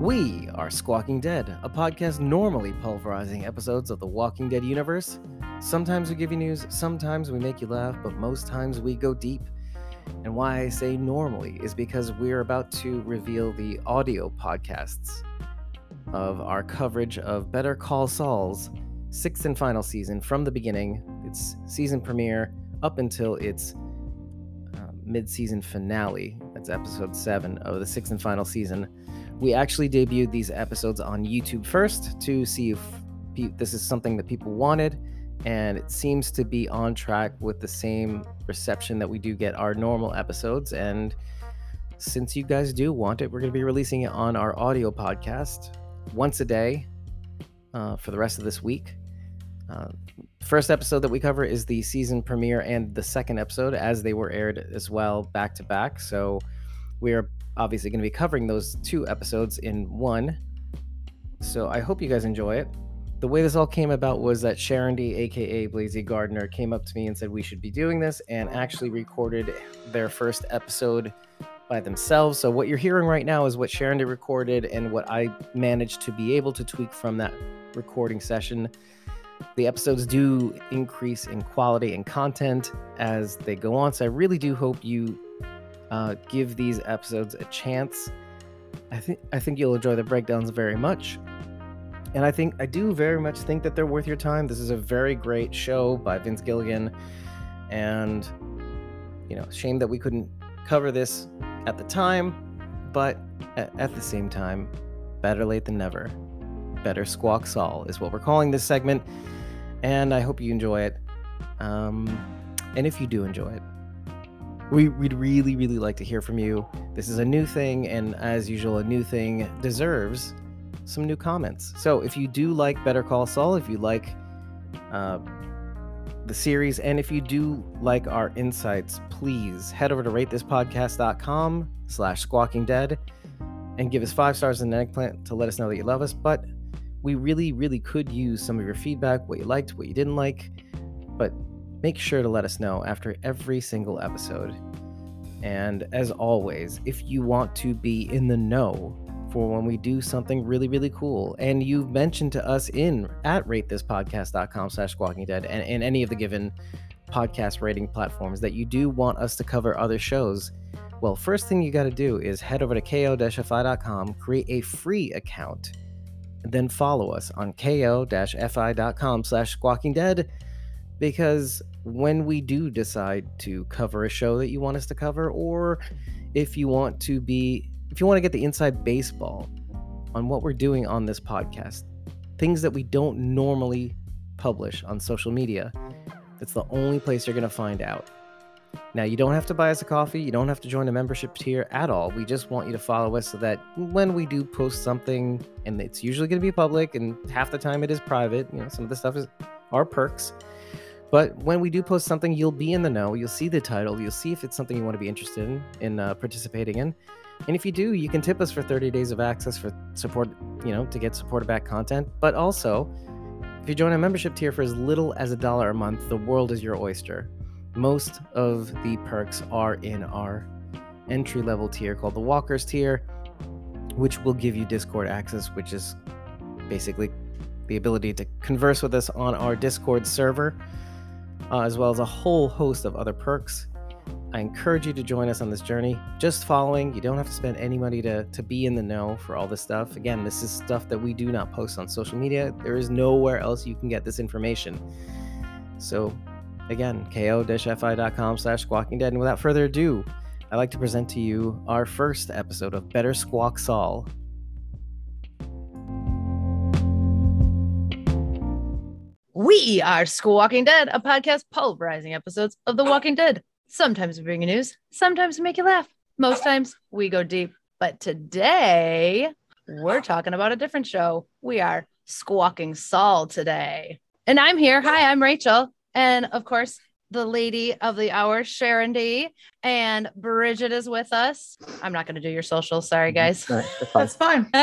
We are Squawking Dead, a podcast normally pulverizing episodes of the Walking Dead universe. Sometimes we give you news, sometimes we make you laugh, but most times we go deep. And why I say normally is because we're about to reveal the audio podcasts of our coverage of Better Call Saul's sixth and final season from the beginning, its season premiere, up until its uh, mid season finale. That's episode seven of the sixth and final season. We actually debuted these episodes on YouTube first to see if pe- this is something that people wanted, and it seems to be on track with the same reception that we do get our normal episodes. And since you guys do want it, we're going to be releasing it on our audio podcast once a day uh, for the rest of this week. Uh, first episode that we cover is the season premiere and the second episode as they were aired as well back to back. So we're obviously going to be covering those two episodes in one. So I hope you guys enjoy it. The way this all came about was that Sharon D, aka Blazy Gardner, came up to me and said we should be doing this and actually recorded their first episode by themselves. So what you're hearing right now is what Sharon D recorded and what I managed to be able to tweak from that recording session. The episodes do increase in quality and content as they go on. So I really do hope you uh, give these episodes a chance. I think I think you'll enjoy the breakdowns very much. And I think I do very much think that they're worth your time. This is a very great show by Vince Gilligan. And you know, shame that we couldn't cover this at the time, but at, the same time, better late than never. Better Squawk Saul is what we're calling this segment. And I hope you enjoy it. Um, and if you do enjoy it, we, would really, really like to hear from you. This is a new thing, and as usual, a new thing deserves some new comments. So if you do like Better Call Saul, if you like uh, the series, and if you do like our insights, please head over to ratethispodcast.com slash squawking dead and give us five stars and an eggplant to let us know that you love us. But we really, really could use some of your feedback, what you liked, what you didn't like. But make sure to let us know after every single episode. And as always, if you want to be in the know for when we do something really, really cool, and you've mentioned to us in at ratethispodcast.com slash squawking dead and in any of the given podcast rating platforms that you do want us to cover other shows, well, first thing you got to do is head over to ko-fi.com, create a free account, and then follow us on ko-fi.com slash squawking dead because when we do decide to cover a show that you want us to cover, or if you want to be, if you want to get the inside baseball on what we're doing on this podcast, things that we don't normally publish on social media, that's the only place you're going to find out. Now, you don't have to buy us a coffee. You don't have to join a membership tier at all. We just want you to follow us so that when we do post something, and it's usually going to be public, and half the time it is private, you know, some of the stuff is our perks but when we do post something, you'll be in the know. You'll see the title. You'll see if it's something you want to be interested in in uh, participating in. And if you do, you can tip us for 30 days of access for support, you know, to get supported back content. But also, if you join a membership tier for as little as a dollar a month, the world is your oyster. Most of the perks are in our entry level tier called the Walkers tier, which will give you Discord access, which is basically the ability to converse with us on our Discord server uh, as well as a whole host of other perks. I encourage you to join us on this journey. Just following, you don't have to spend any money to, to be in the know for all this stuff. Again, this is stuff that we do not post on social media. There is nowhere else you can get this information. So, again, ko-fi.com slash squawking dead. And without further ado, I'd like to present to you our first episode of Better Squawk Saul, We are Walking Dead, a podcast pulverizing episodes of The Walking Dead. Sometimes we bring you news, sometimes we make you laugh. Most times we go deep. But today we're talking about a different show. We are Squawking Saul today. And I'm here. Hi, I'm Rachel. And of course, the lady of the hour, Sharon D. And Bridget is with us. I'm not going to do your social. Sorry, guys. That's fine.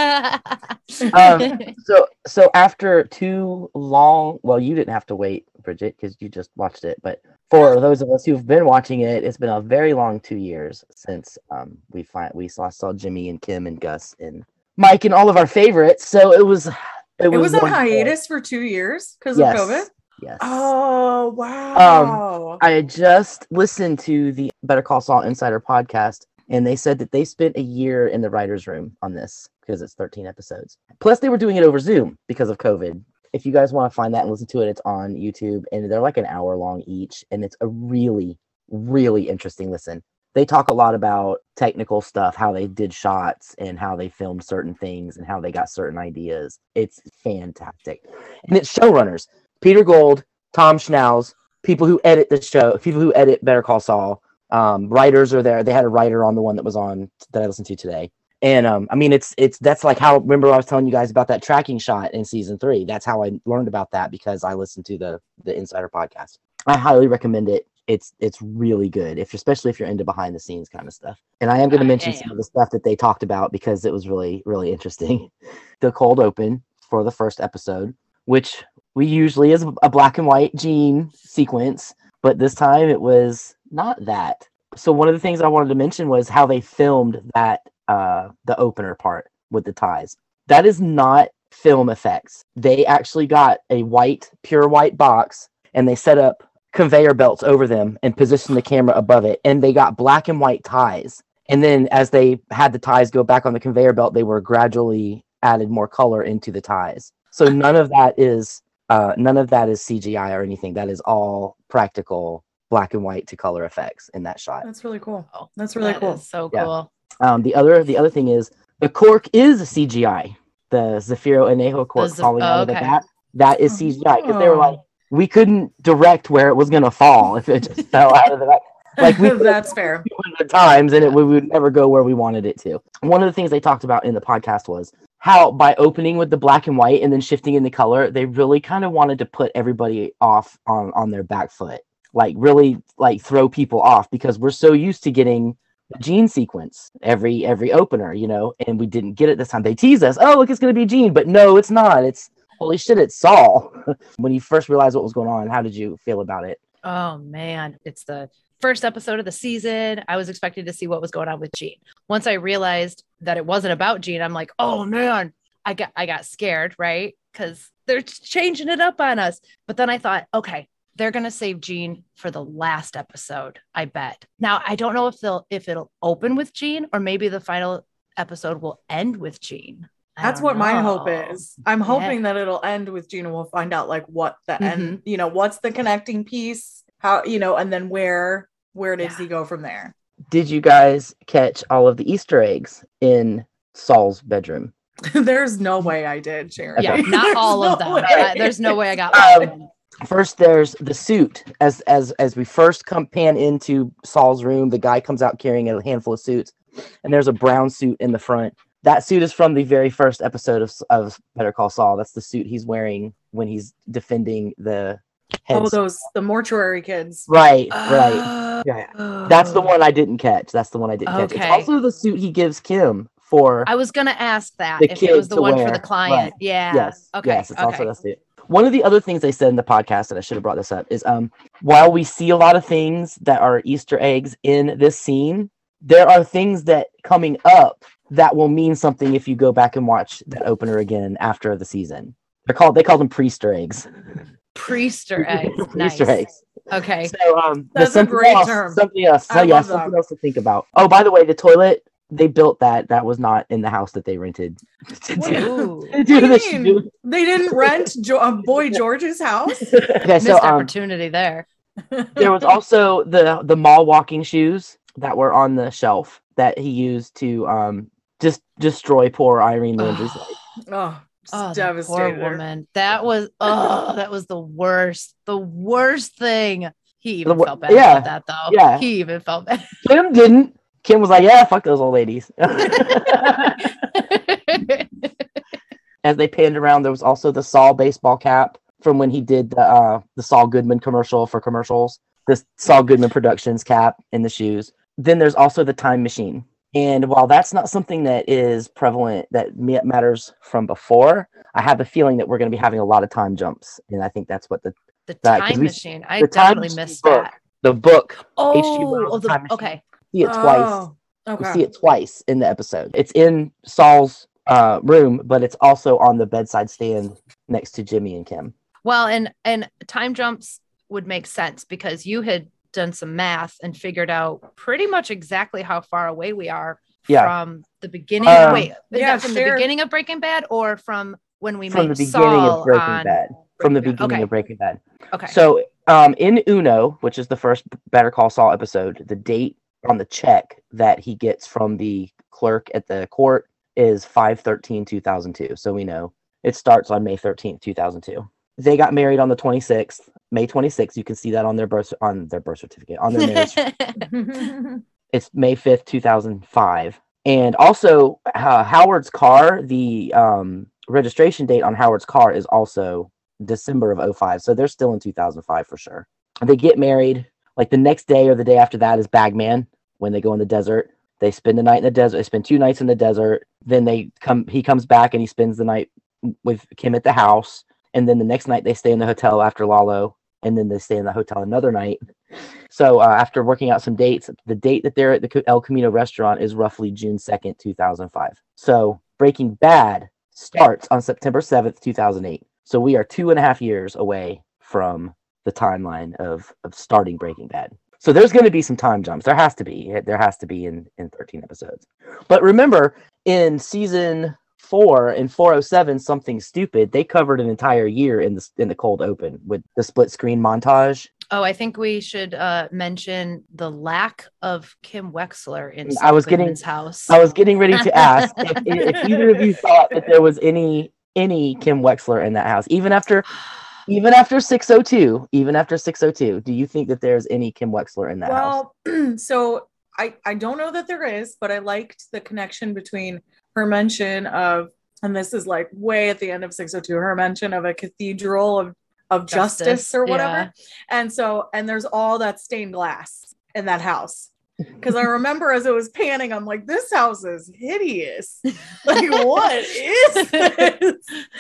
um, so, so after two long, well, you didn't have to wait, Bridget, because you just watched it. But for those of us who've been watching it, it's been a very long two years since um, we find we saw, saw Jimmy and Kim and Gus and Mike and all of our favorites. So it was. It It was, a on wonderful. hiatus for two years because Yes. of COVID. Yes. Oh um, wow! I just listened to the Better Call Saul Insider podcast, and they said that they spent a year in the writer's room on this because it's 13 episodes. Plus, they were doing it over Zoom because of COVID. If you guys want to find that and listen to it, it's on YouTube, and they're like an hour long each, and it's a really, really interesting listen. They talk a lot about technical stuff, how they did shots, and how they filmed certain things, and how they got certain ideas. It's fantastic, and it's showrunners. Peter Gould, Tom Schnauz, people who edit the show, people who edit Better Call Saul, um, writers are there. They had a writer on the one that was on that I listened to today. And um, I mean, it's it's that's like how remember I was telling you guys about that tracking shot in season three. That's how I learned about that because I listened to the the Insider podcast. I highly recommend it. It's it's really good, if especially if you're into behind the scenes kind of stuff. And I am going to mention some of the stuff that they talked about because it was really really interesting. the cold open for the first episode, which we usually is a black and white gene sequence, but this time it was not that. So one of the things I wanted to mention was how they filmed that uh the opener part with the ties. That is not film effects. They actually got a white, pure white box and they set up conveyor belts over them and positioned the camera above it and they got black and white ties. And then as they had the ties go back on the conveyor belt, they were gradually added more color into the ties. So none of that is uh, none of that is CGI or anything. That is all practical black and white to color effects in that shot. That's really cool. Oh, That's really that cool. is so Yeah. cool. Um, the other the other thing is the cork is CGI. The Zafiro Anejo cork Zaf- falling out oh, of the okay. bat that is CGI because they were like Oh. we couldn't direct where it was gonna fall if it just fell out of the bat. Like we That's fair. 200 times and it we would never go where we wanted it to. One of the things they talked about in the podcast was how by opening with the black and white and then shifting into color, they really kind of wanted to put everybody off on on their back foot. Like really like throw people off because we're so used to getting the gene sequence every every opener, you know, and we didn't get it this time. They tease us, oh look, it's gonna be Gene, but no, it's not. It's holy shit, it's Saul. when you first realized what was going on, how did you feel about it? Oh man, it's the first episode of the season. I was expecting to see what was going on with Gene. Once I realized that it wasn't about Gene, I'm like, oh man, I got I got scared, right? Because they're changing it up on us. But then I thought, okay, they're gonna save Gene for the last episode. I bet. Now I don't know if they'll if it'll open with Gene or maybe the final episode will end with Gene. I That's what my hope is. I'm hoping that it'll end with Gina. We'll find out like what the Mm-hmm. end, you know, what's the connecting piece, how, you know, and then where where does Yeah. he go from there? did you guys catch all of the Easter eggs in Saul's bedroom? There's no way I did, Sharon. Yeah, Okay. not There's all of them. way. Uh, there's no way I got Um, all of them. First, there's the suit. As as as we first come pan into Saul's room, the guy comes out carrying a handful of suits, and there's a brown suit in the front. That suit is from the very first episode of of Better Call Saul. That's the suit he's wearing when he's defending the head. Oh, those the mortuary kids. right, right. Yeah. That's the one I didn't catch. That's the one I didn't catch. It's also the suit he gives Kim for I was gonna ask that if it was the one for the client. right. Yeah. Yes. Okay. Yes, it's okay. also that's it. One of the other things they said in the podcast, and I should have brought this up, is um while we see a lot of things that are Easter eggs in this scene, there are things that coming up that will mean something if you go back and watch that opener again after the season. They're called they call them Priester eggs. Priester eggs. nice. Eggs. Okay. So um That's a something great else, term. Something else. So yeah, love that. something else to think about. Oh, by the way, the toilet they built that. That was not in the house that they rented. do- do What you mean? They didn't rent jo- uh, Boy George's house. okay, Missed so um, opportunity there. there was also the the mall walking shoes that were on the shelf that he used to um just destroy poor Irene Landry's life. Oh, Oh, that poor devastated. her. woman. That was oh, that was the worst. The worst thing. He even wor- felt bad yeah, about that though. yeah. He even felt bad. Kim didn't. Kim was like, "Yeah, fuck those old ladies." As they panned around, there was also the Saul baseball cap from when he did the uh, the Saul Goodman commercial for commercials. This Saul Goodman Productions cap in the shoes. Then there's also the time machine. And while that's not something that is prevalent that matters from before, I have a feeling that we're going to be having a lot of time jumps, and I think that's what the the 'cause time we- machine. I definitely missed book, that. the book. Oh, oh, the, okay. See it twice. Oh, okay. see it twice in the episode. It's in Saul's uh, room, but it's also on the bedside stand next to Jimmy and Kim. Well, and and time jumps would make sense because you had done some math and figured out pretty much exactly how far away we are Yeah. from the beginning. Um, wait, yeah, from share- the beginning of Breaking Bad or from when we From met the beginning Saul of Breaking on? Bad. From the beginning Okay. of Breaking Bad. Okay. So, um, in Uno, which is the first Better Call Saul episode, the date on the check that he gets from the clerk at the court is 5 2002. So we know it starts on May 13th, 2002. They got married on the 26th, May 26th. You can see that on their birth on their birth certificate, on their marriage. it's May 5th, 2005. And also, uh, Howard's car, the um, registration date on Howard's car is also December of 05. So they're still in 2005 for sure. They get married. Like the next day or the day after that is Bagman when they go in the desert. They spend the night in the desert. They spend two nights in the desert. Then they come. He comes back and he spends the night with Kim at the house. And then the next night they stay in the hotel after Lalo. And then they stay in the hotel another night. So uh, after working out some dates, the date that they're at the El Camino restaurant is roughly June 2nd, 2005. So Breaking Bad starts on September 7th, 2008. So we are two and a half years away from the timeline of, of starting Breaking Bad. So there's going to be some time jumps. There has to be. There has to be in, in 13 episodes. But remember, in season four and 407, something stupid, they covered an entire year in the in the cold open with the split screen montage. oh, I think we should uh, mention the lack of Kim Wexler in I was getting- Goodman's house. I was getting ready to ask if, if either of you thought that there was any any Kim Wexler in that house, even after even after 602, even after 602. Do you think that there's any Kim Wexler in that house? well, so I I don't know that there is, but I liked the connection between her mention of, and this is like way at the end of 602, her mention of a cathedral of of justice, Justice, or whatever. yeah. And so, and there's all that stained glass in that house. Because I remember as it was panning, I'm like, this house is hideous. Like, what is this?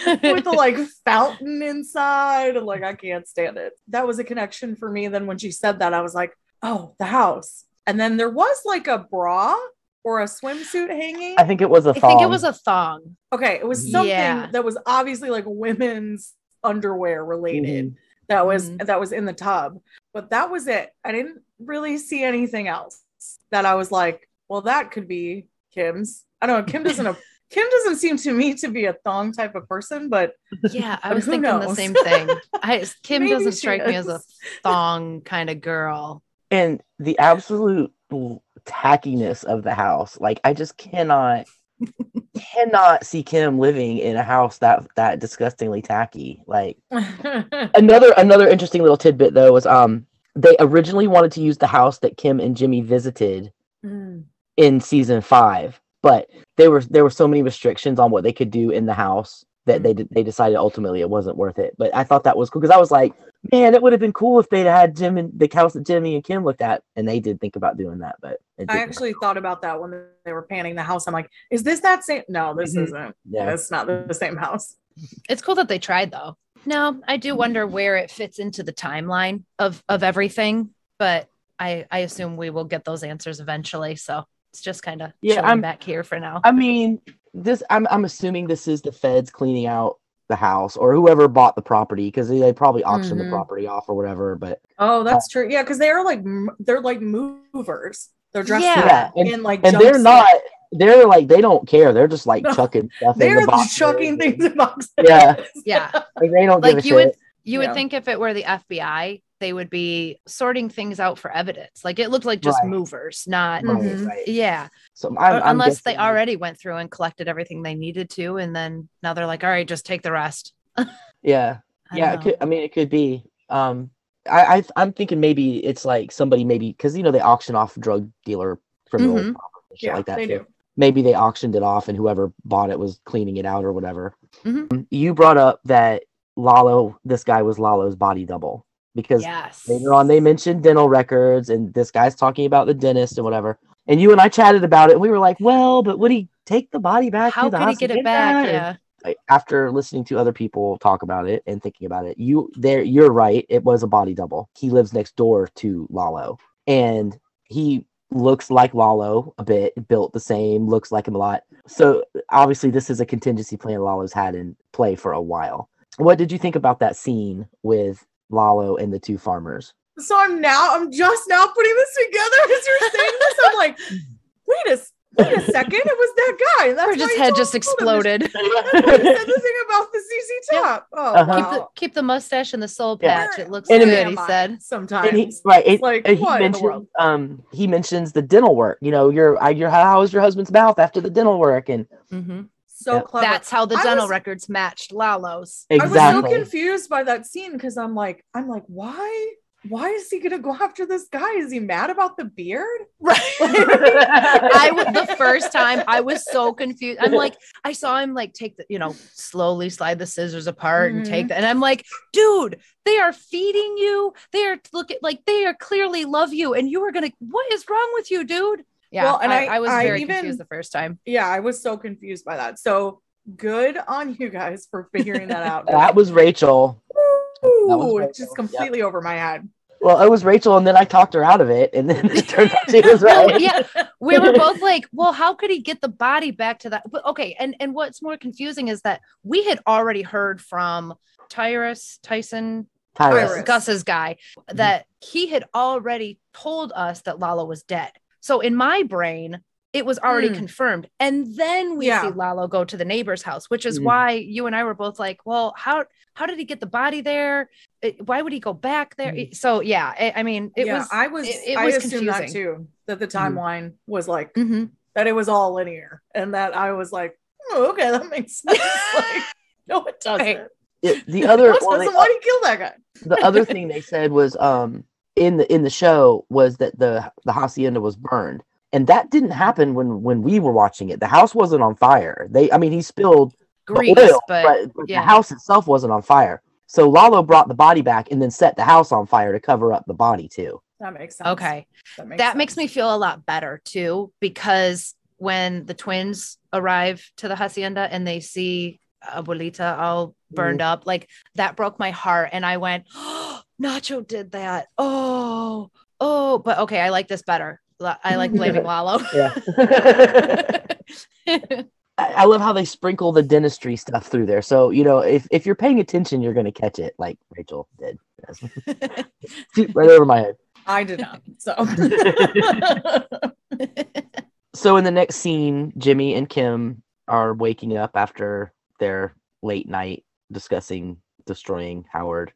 With the like fountain inside. And like, I can't stand it. That was a connection for me. Then when she said that, I was like, oh, the house. And then there was like a bra or a swimsuit hanging. I think it was a I thong. think it was a thong. Okay, it was something Yeah. that was obviously like women's underwear related Mhm. that was Mhm. that was in the tub. But that was it. I didn't really see anything else that I was like, well, that could be Kim's. I don't know. Kim doesn't Kim doesn't seem to me to be a thong type of person, but Yeah, I was who thinking the same thing. I, Kim Maybe doesn't she strike me as a thong kind of girl. and the absolute l- tackiness of the house. Like I just cannot cannot see Kim living in a house that that disgustingly tacky. Like another another interesting little tidbit though was um they originally wanted to use the house that Kim and Jimmy visited Mm. in season five, but there were there were so many restrictions on what they could do in the house that they d- they decided ultimately it wasn't worth it. But I thought that was cool because I was like, man, it would have been cool if they'd had Jim and the house that Jimmy and Kim looked at, and they did think about doing that, but it I actually thought about that when they were panning the house. I'm like, is this that same? No, this Mhm. isn't. yeah. It's not the same house. It's cool that they tried though. No, I do wonder where it fits into the timeline of of everything, but I I assume we will get those answers eventually. So it's just kind of Yeah, I'm- back here for now. I mean, this I'm I'm assuming this is the feds cleaning out the house or whoever bought the property because they probably auctioned Mhm. the property off or whatever. But Oh, that's true. Yeah, because they're like they're like movers. They're dressed Yeah. yeah, and, in like and they're jumpsuits. not. They're like they don't care. They're just like No, chucking stuff. They're the boxes chucking things in boxes. Yeah. Yeah. Like they don't like give a you would you Yeah. would think if it were the FBI, they would be sorting things out for evidence. Like it looked like just Right. movers, not Right, Mhm. right. yeah. So I'm, I'm unless they already went through and collected everything they needed to, and then now they're like, all right, just take the rest. Yeah, I yeah. It could, I mean, it could be. Um, I, I I'm thinking maybe it's like somebody maybe because you know they auction off drug dealer criminal Mhm. shit Yeah, like that they too. do. maybe they auctioned it off and whoever bought it was cleaning it out or whatever. Mhm. Um, You brought up that Lalo, this guy was Lalo's body double because yes. later on they mentioned dental records and this guy's talking about the dentist and whatever. And you and I chatted about it and we were like, well, but would he take the body back? How could he get it back? that? Yeah. like, after listening to other people talk about it and thinking about it, you there you're right. It was a body double. He lives next door to Lalo, and he looks like Lalo a bit, built the same, looks like him a lot. So obviously, this is a contingency plan Lalo's had in play for a while. What did you think about that scene with Lalo and the two farmers? So I'm now, I'm just now putting this together as you're saying this. I'm like, wait a, s- wait a second, it was that guy. That's Or why just he head just him to pull him. exploded. That's why he said the thing about the ZZ Yeah. top. Oh, Uh-huh. Keep the keep the mustache and the soul Yeah. patch. It looks And good. then- He said. sometimes. And he, right, it, like, and he what in the mentions, world? um, he mentions the dental work. You know, your, your, how was your husband's mouth after the dental work? And Mhm. So Yeah. clever. That's how the dental was- records matched Lalo's. Exactly. I was so confused by that scene because I'm like, I'm like, why? Why is he gonna go after this guy? Is he mad about the beard? Right. I w- the first time I was so confused. I'm like, I saw him like take the, you know, slowly slide the scissors apart and take Mhm. that. And I'm like, dude, they are feeding you. They are look at like they are clearly love you. And you are gonna, what is wrong with you, dude? Yeah. Well, and I, I- I was I very even- confused the first time. Yeah, I was so confused by that. So good on you guys for figuring that out. that was Rachel. Ooh, that was it's Rachel, just yeah. completely over my head. Well, it was Rachel, and then I talked her out of it, and then it turned out she was right. yeah, we were both like, well, how could he get the body back to that? But okay, and and what's more confusing is that we had already heard from Tyrus Tyson Tyrus. Tyrus. Gus's guy mm-hmm. that he had already told us that Lala was dead. So in my brain, it was already Hmm. confirmed. And then we Yeah. see Lalo go to the neighbor's house, which is Mhm. why you and I were both like, well, how how did he get the body there? It- why would he go back there? Mhm. So yeah, I, I mean, it yeah, was I was, it- it I was assumed that too. That the Mhm. timeline was like Mhm. that. It was all linear, and that I was like, oh, okay, that makes sense. like, no, it doesn't. Right. It- the other well, doesn't. Why did he kill that guy? the other thing they said was um in the in the show was that the the hacienda was burned, and that didn't happen when when we were watching it. The house wasn't on fire. They, I mean, he spilled the grease, oil, but, but, but yeah. the house itself wasn't on fire. So Lalo brought the body back and then set the house on fire to cover up the body too. That makes sense. okay. that makes, that makes me feel a lot better too because when the twins arrive to the hacienda and they see abuelita all burned mm-hmm. up like that broke my heart and i went oh, nacho did that oh oh but okay i like this better i like blaming lalo Yeah. I I love how they sprinkle the dentistry stuff through there. So, you know, if, if you're paying attention, you're going to catch it like Rachel did. Right over my head. I did not. So So, in the next scene, Jimmy and Kim are waking up after their late night discussing destroying Howard.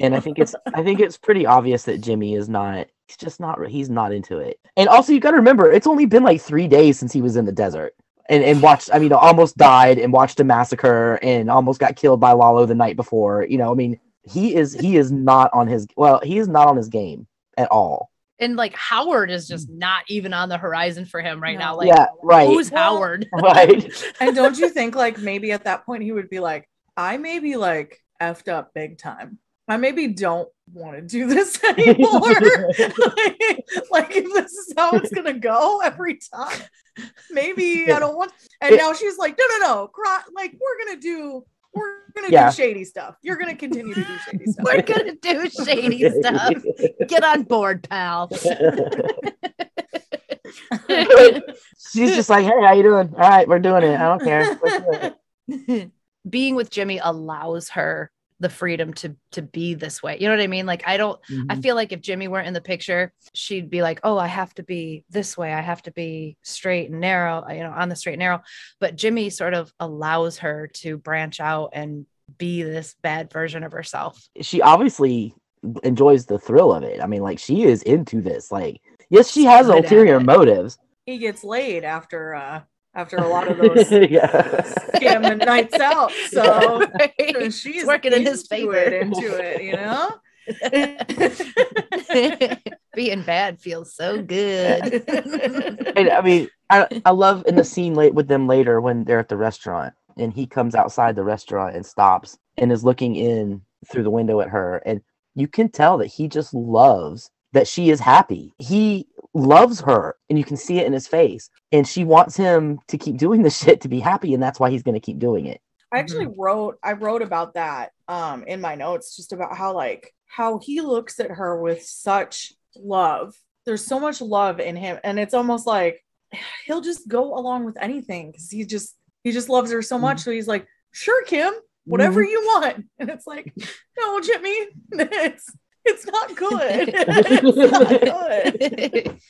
And I think it's I think it's pretty obvious that Jimmy is not he's just not he's not into it. And also you got to remember it's only been like 3 days since he was in the desert. And, and watched I mean almost died and watched a massacre and almost got killed by Lalo the night before. You know, I mean he is he is not on his well, he is not on his game at all. and like howard is just not even on the horizon for him right No. now like yeah, right. who's Well, howard right. and don't you think like maybe at that point he would be like, I maybe like effed up big time. I maybe don't want to do this anymore. like, like, if this is how it's gonna go every time, maybe I don't want. And It- now she's like, no, no, no, cry. Like we're gonna do, we're gonna Yeah. do shady stuff. You're gonna continue to do shady stuff. we're gonna do shady stuff get on board pal She's just like, hey, how you doing? All right, we're doing it. I don't care. Let's do it. being with Jimmy allows her the freedom to to be this way. You know what I mean? Like I don't I Mhm. feel like if Jimmy weren't in the picture, she'd be like, "Oh, I have to be this way. I have to be straight and narrow, you know, on the straight and narrow." But Jimmy sort of allows her to branch out and be this bad version of herself. She obviously enjoys the thrill of it. I mean, like she is into this. Like, yes, she has Good ulterior motives. he gets laid after uh after a lot of those yeah. scamming nights out. So Right? she's working in his favor. It, into it, you know. Being bad feels so good. And I mean, I, I love in the scene late with them later when they're at the restaurant and he comes outside the restaurant and stops and is looking in through the window at her. And you can tell that he just loves that she is happy. He loves her and you can see it in his face. And she wants him to keep doing the shit to be happy. And that's why he's going to keep doing it. I actually mm-hmm. wrote I wrote about that um in my notes just about how like how he looks at her with such love there's so much love in him, and it's almost like he'll just go along with anything because he just he just loves her so mm-hmm. much. So he's like, "Sure, Kim, whatever mm-hmm. you want," and it's like, "No, Jimmy, it's it's not good. it's not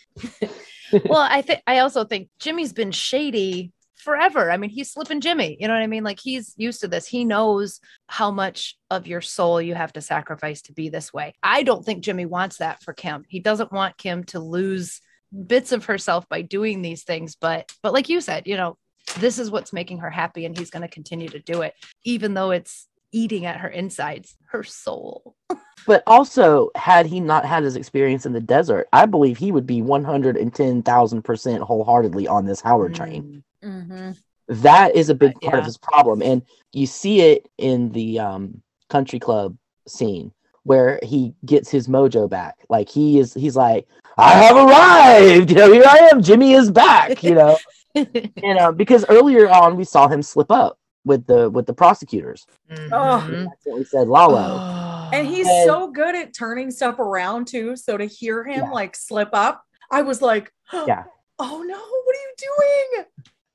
good." well, I think I also think Jimmy's been shady forever. I mean, he's slipping Jimmy. You know what I mean? Like he's used to this. He knows how much of your soul you have to sacrifice to be this way. I don't think Jimmy wants that for Kim. He doesn't want Kim to lose bits of herself by doing these things, but but like you said, you know, this is what's making her happy and he's going to continue to do it even though it's eating at her insides, her soul. But also, had he not had his experience in the desert, I believe he would be 110,000% wholeheartedly on this Howard train. Mhm. That is a big part of his problem. And you see it in the um, country club scene where he gets his mojo back. Like he is, he's like, I have arrived. You know, here I am. Jimmy is back. You know, and uh, because earlier on we saw him slip up with the with the prosecutors. Mhm. That's what we said, Lalo. Oh. And he's And- so good at turning stuff around too. So to hear him Yeah. like slip up, I was like, Yeah. oh no, what are you doing?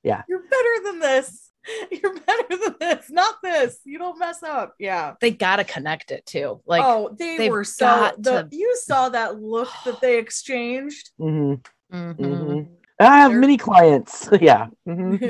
Yeah. You're better than this. You're better than this. Not this. You don't mess up. Yeah. they gotta connect it too. Like oh, they they've were so got the, to- you saw that look that they exchanged. hmm mhm. I have many clients. yeah. hmm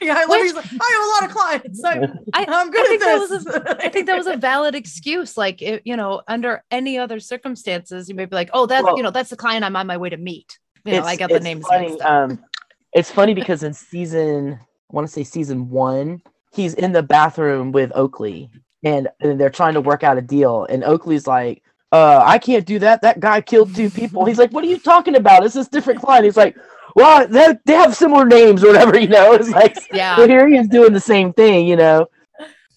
yeah, I love Which- like, I have a lot of clients. I, I, I'm good I think at that this. was a, I think that was a valid excuse. Like, it, you know, under any other circumstances, you may be like, "Oh, that's Well- you know, that's the client I'm on my way to meet." You know, I got the names funny, mixed up. Um, it's funny because in season, I want to say season one, he's in the bathroom with Oakley, and, and they're trying to work out a deal, and Oakley's like, "Uh, I can't do that. That guy killed two people." He's like, "What are you talking about? It's this different client." He's like, "Well, they, they have similar names or whatever, you know." It's like, so yeah, here he is doing the same thing, you know.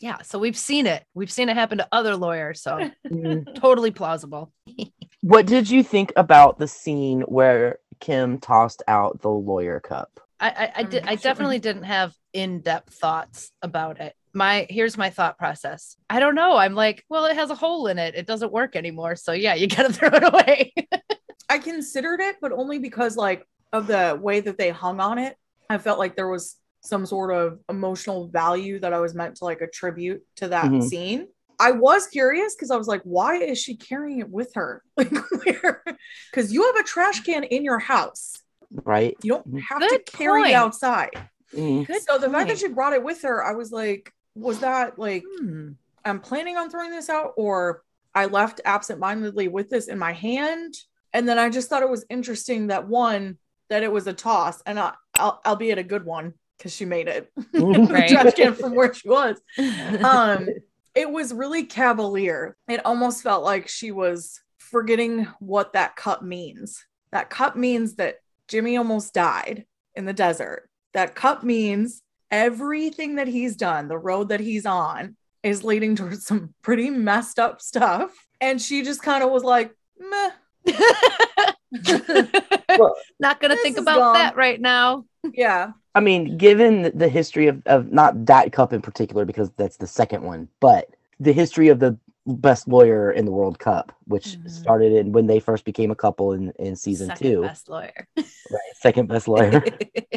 yeah. So we've seen it. We've seen it happen to other lawyers. So Mhm. totally plausible. What did you think about the scene where Kim tossed out the lawyer cup? I I, I, did, I Mm, definitely didn't have in depth thoughts about it. My here's my thought process. I don't know. I'm like, well, it has a hole in it. It doesn't work anymore. So yeah, you gotta throw it away. I considered it, but only because like of the way that they hung on it. I felt like there was some sort of emotional value that I was meant to like attribute to that Mhm. scene. I was curious because I was like, why is she carrying it with her? Like where? Because you have a trash can in your house. Right? You don't Mhm. have Good to carry point. it outside. Mhm. Good so the fact that she brought it with her, I was like, was that like Hmm. I'm planning on throwing this out, or I left absentmindedly with this in my hand. And then I just thought it was interesting that one, that it was a toss, and I, al- albeit a good one, because she made it. Right. trash can from where she was. Um, it was really cavalier. It almost felt like she was forgetting what that cup means. That cup means that Jimmy almost died in the desert. That cup means everything that he's done, the road that he's on, is leading towards some pretty messed up stuff. And she just kind of was like, meh. Well, Not gonna think about dumb. that right now. Yeah. I mean, given the- the history of, of not that cup in particular, because that's the second one, but the history of the best lawyer in the World Cup, which Mhm. started in when they first became a couple in, in season Second two. best lawyer. Right, second best lawyer.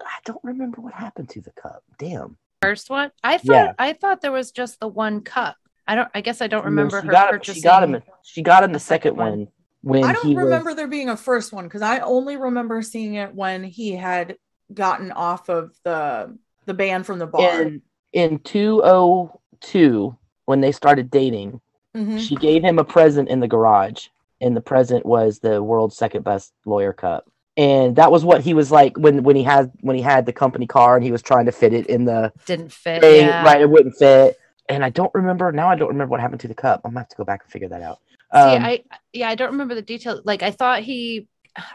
I don't remember what happened to the cup. Damn. First one. I thought Yeah. I thought there was just the one cup. I don't. I guess I don't No, remember she her got, purchasing. She got him. She got him the the second second one. one when I don't he was- remember there being a first one because I only remember seeing it when he had gotten off of the the ban from the bar. in in two oh two when they started dating. Mhm. She gave him a present in the garage, and the present was the world's second best lawyer cup. And that was what he was like when when he had when he had the company car and he was trying to fit it in the Didn't fit. thing, yeah. right? It wouldn't fit. And I don't remember now. I don't remember what happened to the cup. I'm gonna have to go back and figure that out. See, Um, I yeah, I don't remember the details. Like I thought he.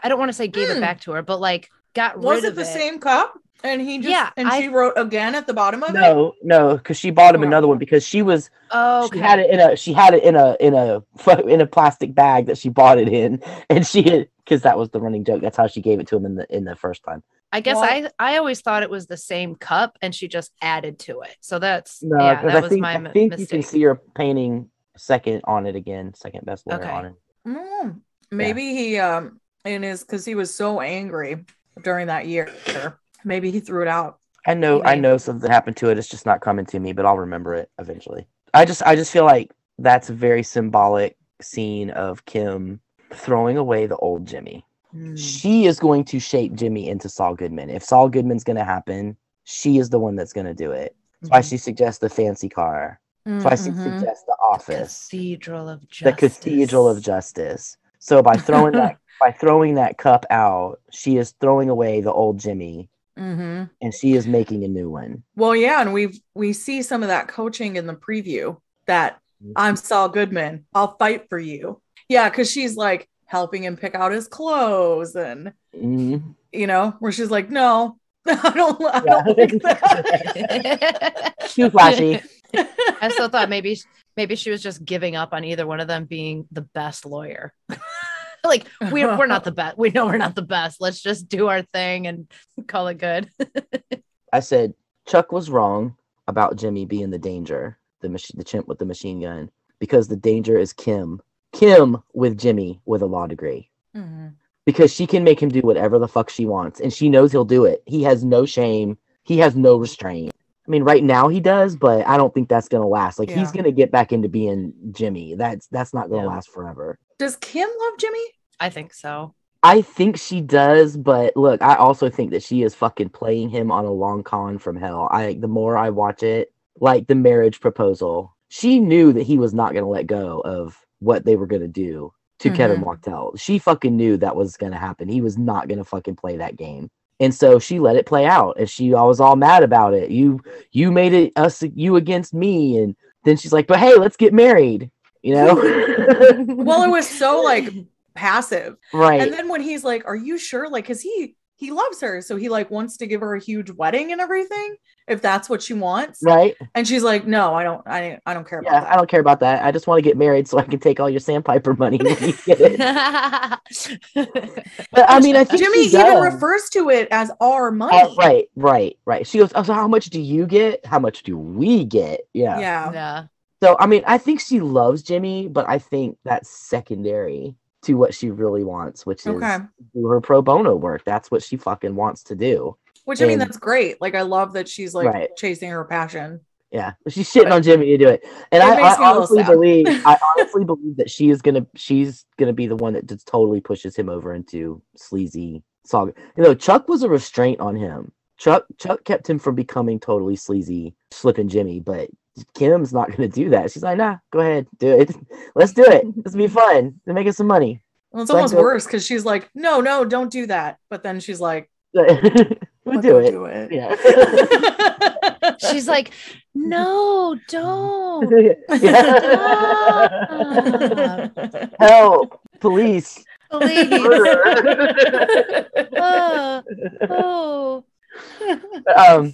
I don't want to say gave it Hmm. back to her, but like got Was rid it of the it. same cup? And he just Yeah, and I- she wrote again at the bottom of it. no, no, because she bought him Oh. another one because she was Oh, she had it in a she had it in a in a in a plastic bag that she bought it in, and she had because that was the running joke. That's how she gave it to him in the in the first time. I guess I I always thought it was the same cup, and she just added to it. So that's No, yeah, that I was think my I think you can see her painting second on it again, second best lawyer Okay. on it. Mm, maybe he um and is because he was so angry during that year. Maybe he threw it out. I know I know something happened to it. It's just not coming to me, but I'll remember it eventually. I just I just feel like that's a very symbolic scene of Kim throwing away the old Jimmy. Mm. She is going to shape Jimmy into Saul Goodman. If Saul Goodman's going to happen, she is the one that's going to do it. That's why Mhm. she suggests the fancy car. That's why she Mhm. suggests the office, Cathedral of Justice. the cathedral of justice. So by throwing that by throwing that cup out, she is throwing away the old Jimmy Mhm. and she is making a new one. Well, yeah, and we we see some of that coaching in the preview. That Mhm. I'm Saul Goodman. I'll fight for you. Yeah, because she's like helping him pick out his clothes, and Mhm. you know, where she's like, "No, I don't, I don't like that." Too flashy. I still thought maybe maybe she was just giving up on either one of them being the best lawyer. like we we're not the best. We know we're not the best. Let's just do our thing and call it good. I said Chuck was wrong about Jimmy being the danger, the mach- the chimp with the machine gun, because the danger is Kim. Kim with Jimmy with a law degree. Mhm. Because she can make him do whatever the fuck she wants, and she knows he'll do it. He has no shame. He has no restraint. I mean, right now he does, but I don't think that's gonna last. Like he's gonna get back into being Jimmy. That's that's not gonna Yeah. last forever. Does Kim love Jimmy? I think so. I think she does, but look, I also think that she is fucking playing him on a long con from hell. I the more I watch it, like the marriage proposal, she knew that he was not gonna let go of what they were gonna do to Kevin Mhm. Wachtel. She fucking knew that was gonna happen. He was not gonna fucking play that game. And so she let it play out and she I was all mad about it. You you made it us you against me and then she's like, "But hey, let's get married." You know? Well, it was so like passive. right. And then when he's like, "Are you sure?" Like, cause he he loves her, so he like wants to give her a huge wedding and everything, if that's what she wants. right? And she's like, "No, I don't. I I don't care about that." I don't care about that. I just want to get married so I can take all your sandpiper money. when you get it. But I mean, I think Jimmy even does. refers to it as our uh, money. Oh, right, right, right. She goes, "Oh, so how much do you get? How much do we get?" Yeah. Yeah. yeah. So I mean, I think she loves Jimmy, but I think that's secondary to what she really wants, which is do her pro bono work. That's what she fucking wants to do. Which I mean, that's great. Like, I love that she's like Right. chasing her passion. Yeah, she's shitting on Jimmy to do it, and It I, I me a little honestly believe, I honestly believe that she is gonna, she's gonna be the one that just totally pushes him over into sleazy saga. You know, Chuck was a restraint on him. Chuck, Chuck kept him from becoming totally sleazy, slipping Jimmy, but Kim's not gonna do that. She's like, nah, go ahead, do it. Let's do it. Let's be fun. They're making some money. Well, it's Like almost the- worse because she's like, "No, no, don't do that." But then she's like, we "But do don't it. Do it. Yeah. She's like, no, don't. yeah. Help! Police! Please. Murder. Oh, oh. um,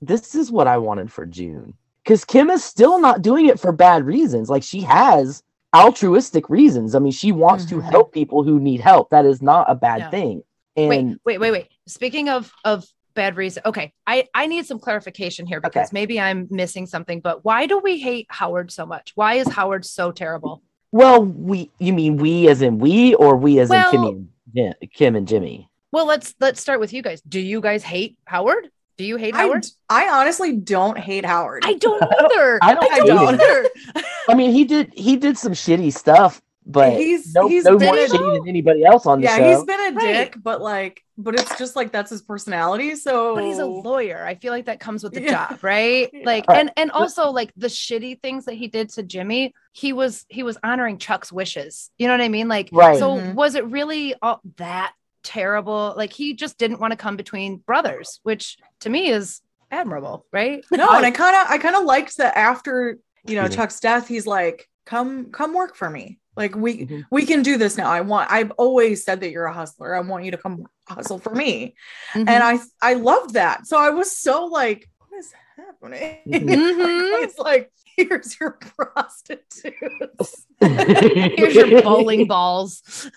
this is what I wanted for June. Because Kim is still not doing it for bad reasons. Like she has altruistic reasons. I mean, she wants to Mhm. help people who need help. That is not a bad Yeah. thing. Wait, And wait, wait, wait. Speaking of of bad reason, okay, I I need some clarification here because Okay. maybe I'm missing something. But why do we hate Howard so much? Why is Howard so terrible? well, we you mean we as in we or we as Well- in Kimmy and Jim, Kim and Jimmy? Well, let's let's start with you guys. Do you guys hate Howard? Do you hate I, Howard? I honestly don't hate Howard. I don't either. I don't I don't hate him. either. I mean, he did he did some shitty stuff, but He's- no, he's no been more a- shitty than anybody else on the yeah, show. Yeah, he's been a Right. dick, but like, but it's just like that's his personality. So, But he's a lawyer. I feel like that comes with the Yeah. job, right? Yeah. Like Right. and and also like the shitty things that he did to Jimmy, he was he was honoring Chuck's wishes. You know what I mean? Like Right. so Mhm. was it really all that terrible? Like he just didn't want to come between brothers, which to me is admirable, right? no, and I kind of, I kind of liked that after you know Chuck's death, he's like, "Come, come work for me. Like we, Mhm. we can do this now. I want. I've always said that you're a hustler. I want you to come hustle for me." Mm-hmm. And I, I loved that. So I was so like, "What is happening?" Mhm. it's like, here's your prostitutes. Here's your bowling balls.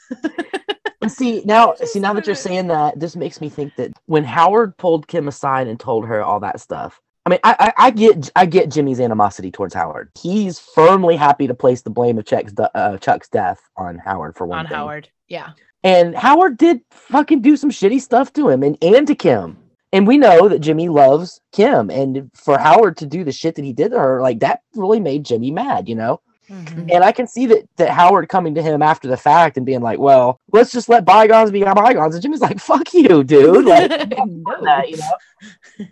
See now, see now that you're saying that, this makes me think that when Howard pulled Kim aside and told her all that stuff, I mean, I, I, I get I get Jimmy's animosity towards Howard. He's firmly happy to place the blame of Chuck's uh, Chuck's death on Howard for one on thing. Howard. Yeah. And Howard did fucking do some shitty stuff to him and, and to Kim. And we know that Jimmy loves Kim. And for Howard to do the shit that he did to her, like that really made Jimmy mad, you know? Mhm. And I can see that that Howard coming to him after the fact and being like, "Well, let's just let bygones be bygones." And Jimmy's like, "Fuck you, dude!" Like No. that, you know.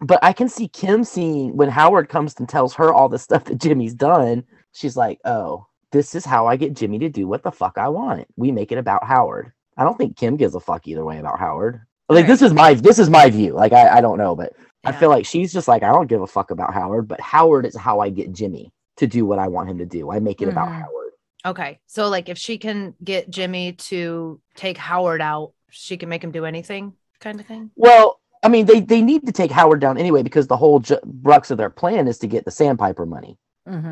But I can see Kim seeing when Howard comes and tells her all the stuff that Jimmy's done. She's like, "Oh, this is how I get Jimmy to do what the fuck I want. We make it about Howard." I don't think Kim gives a fuck either way about Howard. Like Right. this is my this is my view. Like I, I don't know, but I feel like she's just like I don't give a fuck about Howard, but Howard is how I get Jimmy to do what I want him to do. I make it about Mhm. Howard. Okay. So like if she can get Jimmy to take Howard out, she can make him do anything kind of thing. Well, I mean, they they need to take Howard down anyway because the whole ju- crux of their plan is to get the Sandpiper money, Mm-hmm.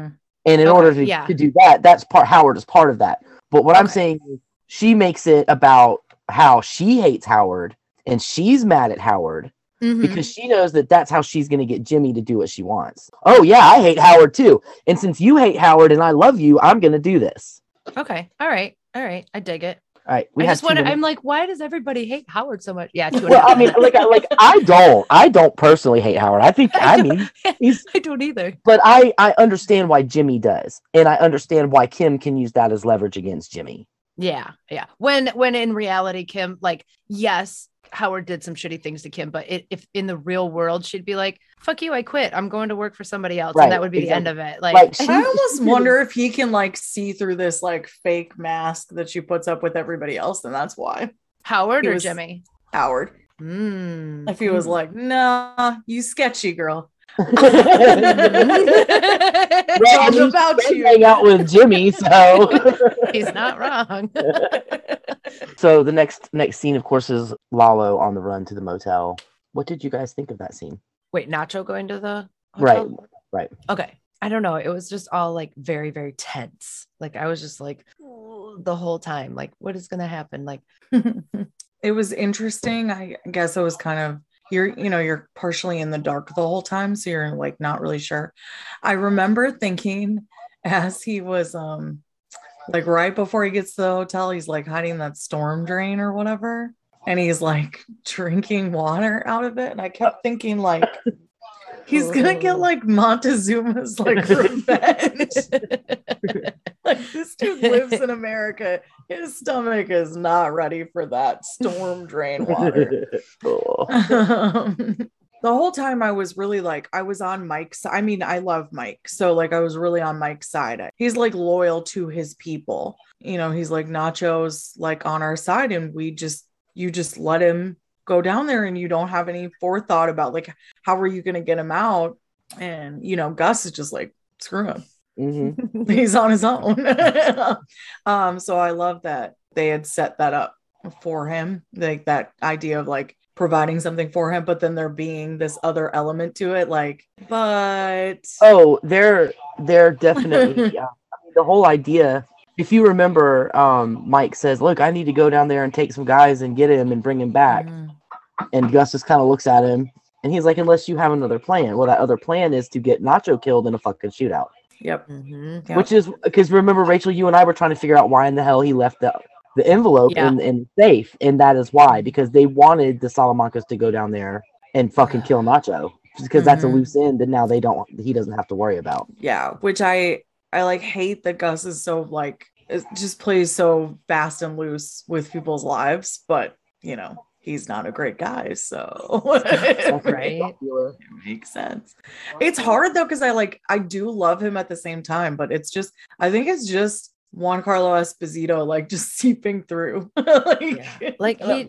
and in Okay, order to, yeah. to do that, that's part Howard is part of that. But what I'm saying, is she makes it about how she hates Howard and she's mad at Howard Mm-hmm. because she knows that that's how she's going to get Jimmy to do what she wants. Oh yeah, I hate Howard too, and since you hate Howard and I love you, I'm going to do this. okay. All right. All right. I dig it. All right, we I just wonder. I'm like, why does everybody hate Howard so much? Yeah. Well, I mean, like, I, like I don't, I don't personally hate Howard. I think, I I mean, he's I don't either. but I I understand why Jimmy does, and I understand why Kim can use that as leverage against Jimmy. Yeah. Yeah. When when in reality, Kim, like, yes, Howard did some shitty things to Kim, but it, if in the real world, she'd be like, "Fuck you, I quit. I'm going to work for somebody else," Right, and that would be the end of it. Like, Like, she- I almost wonder if he can like see through this like fake mask that she puts up with everybody else, and that's why Howard he or Jimmy. Howard. Mm. If he was like, "Nah, you sketchy girl," Well, I he's mean, about been you. hang out with Jimmy, so He's not wrong. so the next next scene, of course, is Lalo on the run to the motel. What did you guys think of that scene? Wait, Nacho going to the Right, hotel? right. Okay. I don't know. It was just all like very, very tense. Like I was just like the whole time. Like, what is gonna happen? Like, it was interesting. I guess it was kind of you're you know you're partially in the dark the whole time, so you're like not really sure. I remember thinking as he was um like right before he gets to the hotel, he's like hiding that storm drain or whatever, and he's like drinking water out of it, and I kept thinking like. He's gonna get like Montezuma's like revenge. like this dude lives in America. His stomach is not ready for that storm drain water. Oh. um, the whole time I was really like, I was on Mike's. I mean, I love Mike. So, like, I was really on Mike's side. He's like loyal to his people. You know, he's like, Nacho's like on our side, and we just, you just let him go down there and you don't have any forethought about like, how are you going to get him out? And, you know, Gus is just like, screw him Mhm. he's on his own. um, so I love that they had set that up for him, like that idea of like providing something for him, but then there being this other element to it, like, but Oh, they're they're definitely yeah. I mean, the whole idea. If you remember, um, Mike says, "Look, I need to go down there and take some guys and get him and bring him back." Mm, And Gus just kind of looks at him, and he's like, "Unless you have another plan." Well, that other plan is to get Nacho killed in a fucking shootout. yep, Mhm. yep. Which is because remember, Rachel, you and I were trying to figure out why in the hell he left the the envelope Yeah. in, in the safe, and that is why because they wanted the Salamancas to go down there and fucking kill Nacho because that's a Mhm. loose end that now they don't he doesn't have to worry about. yeah, which I I like hate that Gus is so like just plays so fast and loose with people's lives, but you know, he's not a great guy, so Right. it makes sense. It's hard though because I like I do love him at the same time, but it's just I think it's just Giancarlo Esposito like just seeping through. like, Yeah. Like, he-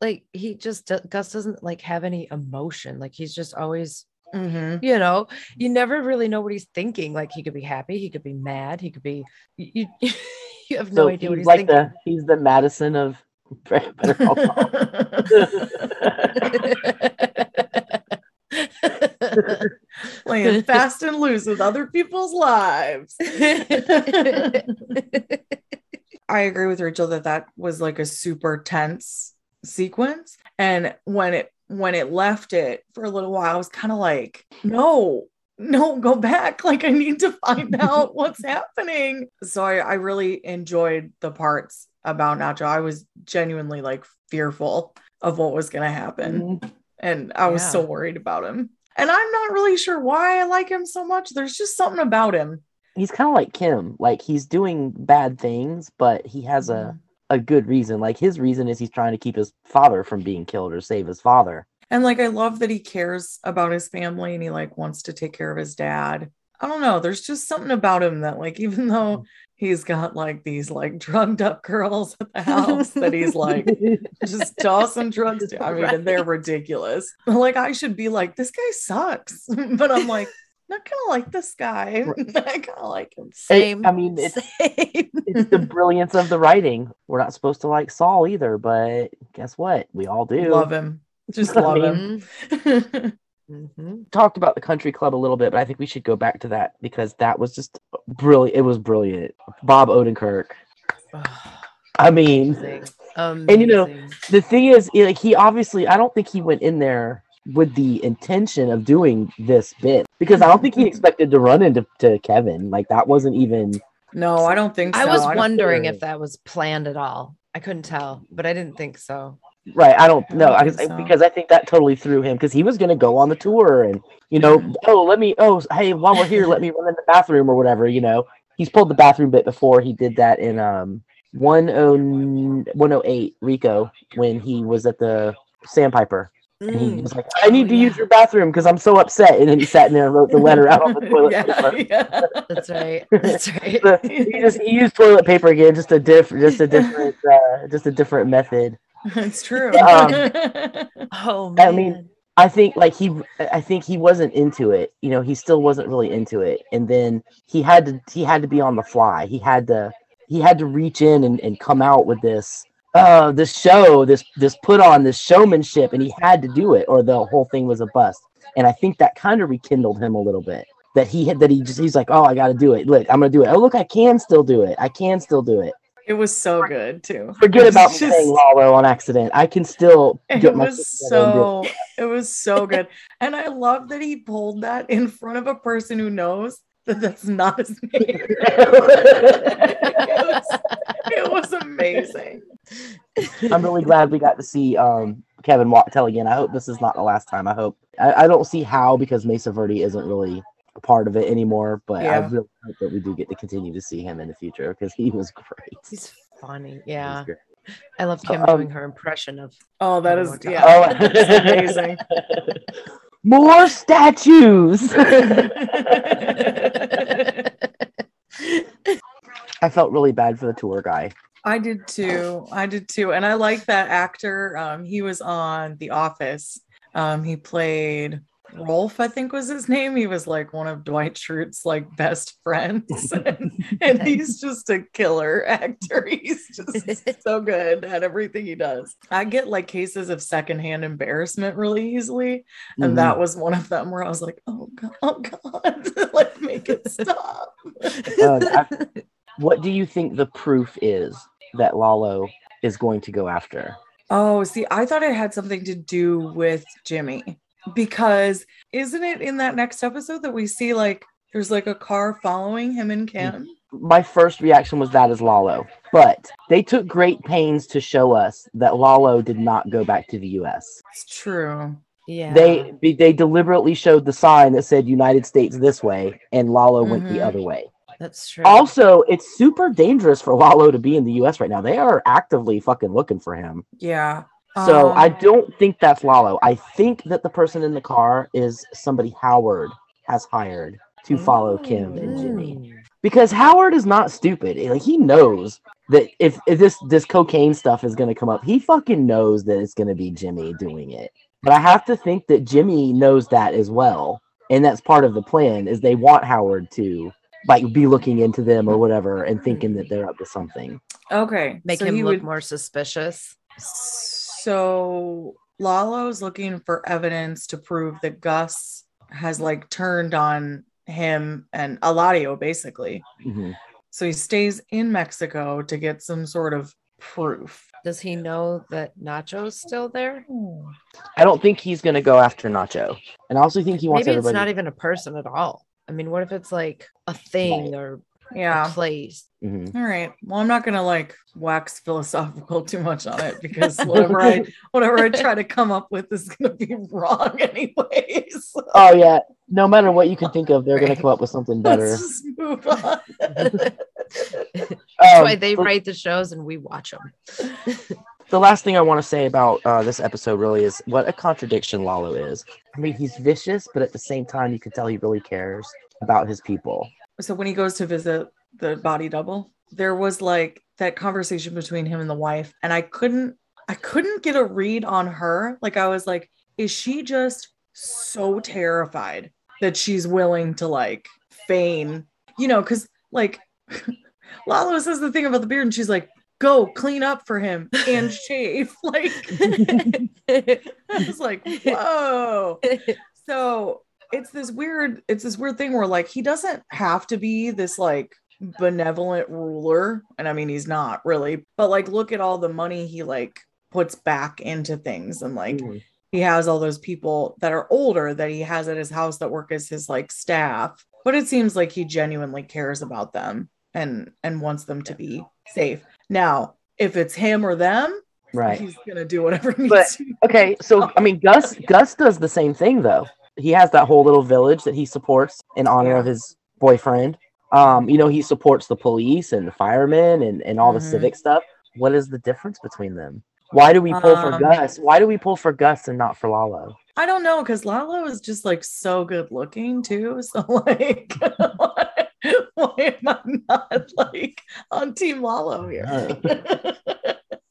Like he just Gus doesn't like have any emotion. Like he's just always, Mhm. you know, you never really know what he's thinking. Like he could be happy, he could be mad, he could be. You you, you have no So idea what he's he's like thinking. the he's the Madison of Better Call Saul. Playing fast and loose with other people's lives. I agree with Rachel that that was like a super tense sequence. And when it when it left it for a little while, I was kind of like, no, no, go back. Like I need to find out what's happening. So I, I really enjoyed the parts about Nacho. I was genuinely like fearful of what was going to happen. Mhm. And I was Yeah. so worried about him. And I'm not really sure why I like him so much. There's just something about him. He's kind of like Kim. Like he's doing bad things, but he has a a good reason. Like his reason is he's trying to keep his father from being killed or save his father. And like I love that he cares about his family and he like wants to take care of his dad. I don't know. There's just something about him that like even though he's got like these like drugged up girls at the house that he's like just tossing drugs to. I mean, and they're ridiculous. Like I should be like, this guy sucks. but I'm like, not kind of like this guy. I kind of like him. Same. I mean, it's Same. it's the brilliance of the writing. We're not supposed to like Saul either, but guess what? We all do. Love him. Just love him. Mhm. Talked about the country club a little bit, but I think we should go back to that because that was just brilliant. It was brilliant. Bob Odenkirk. I mean, Amazing. you know, the thing is, like he obviously, I don't think he went in there with the intention of doing this bit because I don't think he expected to run into to Kevin. Like that wasn't even. no, I don't think so. I was don't- wondering sure. if that was planned at all. I couldn't tell, but I didn't think so. Right, I don't know I, I- so. because I think that totally threw him because he was going to go on the tour and you know Mhm. oh let me oh hey while we're here let me run in the bathroom or whatever you know he's pulled the bathroom bit before he did that in um 10 108 Rico when he was at the Sandpiper and he Mm. was like I need Oh, to use your bathroom because I'm so upset and then he sat in there and wrote the letter out on the toilet yeah, paper. yeah. That's right. That's right. The- he just he used toilet paper again just a diff just a different uh, just a different method It's true. Um, Oh man. I mean, I think like he I think he wasn't into it. You know, he still wasn't really into it. And then he had to he had to be on the fly. He had to he had to reach in and, and come out with this uh this show, this this put on this showmanship and he had to do it or the whole thing was a bust. And I think that kind of rekindled him a little bit. That he had that he just he's like, Oh, I gotta do it. Look, I'm gonna do it. Oh look, I can still do it. I can still do it. it was so good too. Forget about just- saying Lalo on accident. I can still It my was shit together and do it. so it was so good. And I love that he pulled that in front of a person who knows that that's not his name. it, was, it was amazing. I'm really glad we got to see um, Kevin Wachtell again. I hope this is not the last time. I hope. I, I don't see how because Mesa Verde isn't really a part of it anymore, but I really hope that we do get to continue to see him in the future because he was great. He's funny. Yeah. great. I love Kim Um, doing her impression of Oh, that is my God. yeah. Oh, it's amazing. More statues. I felt really bad for the tour guy. I did too. I did too. And I like that actor. Um, he was on The Office. Um, he played Rolf, I think was his name. He was like one of Dwight Schrute's like best friends. and, and he's just a killer actor. He's just so good at everything he does. I get like cases of secondhand embarrassment really easily. And Mhm. that was one of them where I was like, oh God, oh God, like make it stop. Uh, I- what do you think the proof is that Lalo is going to go after? Oh, see, I thought it had something to do with Jimmy because isn't it in that next episode that we see like there's like a car following him and Kim? my first reaction was that is Lalo. But they took great pains to show us that Lalo did not go back to the US. It's true. yeah. They they deliberately showed the sign that said United States this way and Lalo went the Mhm. other way. That's true. Also, it's super dangerous for Lalo to be in the US right now. They are actively fucking looking for him. Yeah. So I Um, don't think that's Lalo. I think that the person in the car is somebody Howard has hired to follow Kim and Jimmy. Mm. because Howard is not stupid. Like he knows that if, if this this cocaine stuff is going to come up, he fucking knows that it's going to be Jimmy doing it. But I have to think that Jimmy knows that as well, and that's part of the plan. Is they want Howard to like be looking into them or whatever and thinking that they're up to something. Okay. Make so him look would- more suspicious. So Lalo's looking for evidence to prove that Gus has like turned on him and Eladio basically. Mhm. So he stays in Mexico to get some sort of proof. Does he know that Nacho's still there? I don't think he's going to go after Nacho, and I also think he wants Maybe it's not even a person at all. I mean, what if it's like a thing or Yeah. place. Mhm. All right. Well, I'm not gonna like wax philosophical too much on it because whatever I whatever I try to come up with is gonna be wrong anyways. Oh yeah. No matter what you can think of, they're gonna come up with something better. Let's just move on. That's Um, why they the- write the shows and we watch them. The last thing I want to say about uh, this episode really is what a contradiction Lalo is. I mean, he's vicious, but at the same time, you can tell he really cares about his people. so when he goes to visit the body double, there was like that conversation between him and the wife, and I couldn't I couldn't get a read on her. Like I was like, is she just so terrified that she's willing to like feign, you know, because like Lalo says the thing about the beard, and she's like, go clean up for him and shave. Like I was like, whoa. So it's this weird, it's this weird thing where like he doesn't have to be this like benevolent ruler. And I mean he's not really, but like look at all the money he like puts back into things and like Mhm. he has all those people that are older that he has at his house that work as his like staff but it seems like he genuinely cares about them and and wants them to be safe now if it's him or them Right. he's gonna do whatever he But- needs to Okay, so I mean, Gus Gus does the same thing though. He has that whole little village that he supports in honor Yeah. of his boyfriend. Um, you know, he supports the police and the firemen and and all Mhm. the civic stuff. What is the difference between them? Why do we pull for Um, Gus? Why do we pull for Gus and not for Lalo? I don't know because Lalo is just like so good looking too. So like, why, why am I not like on Team Lalo here?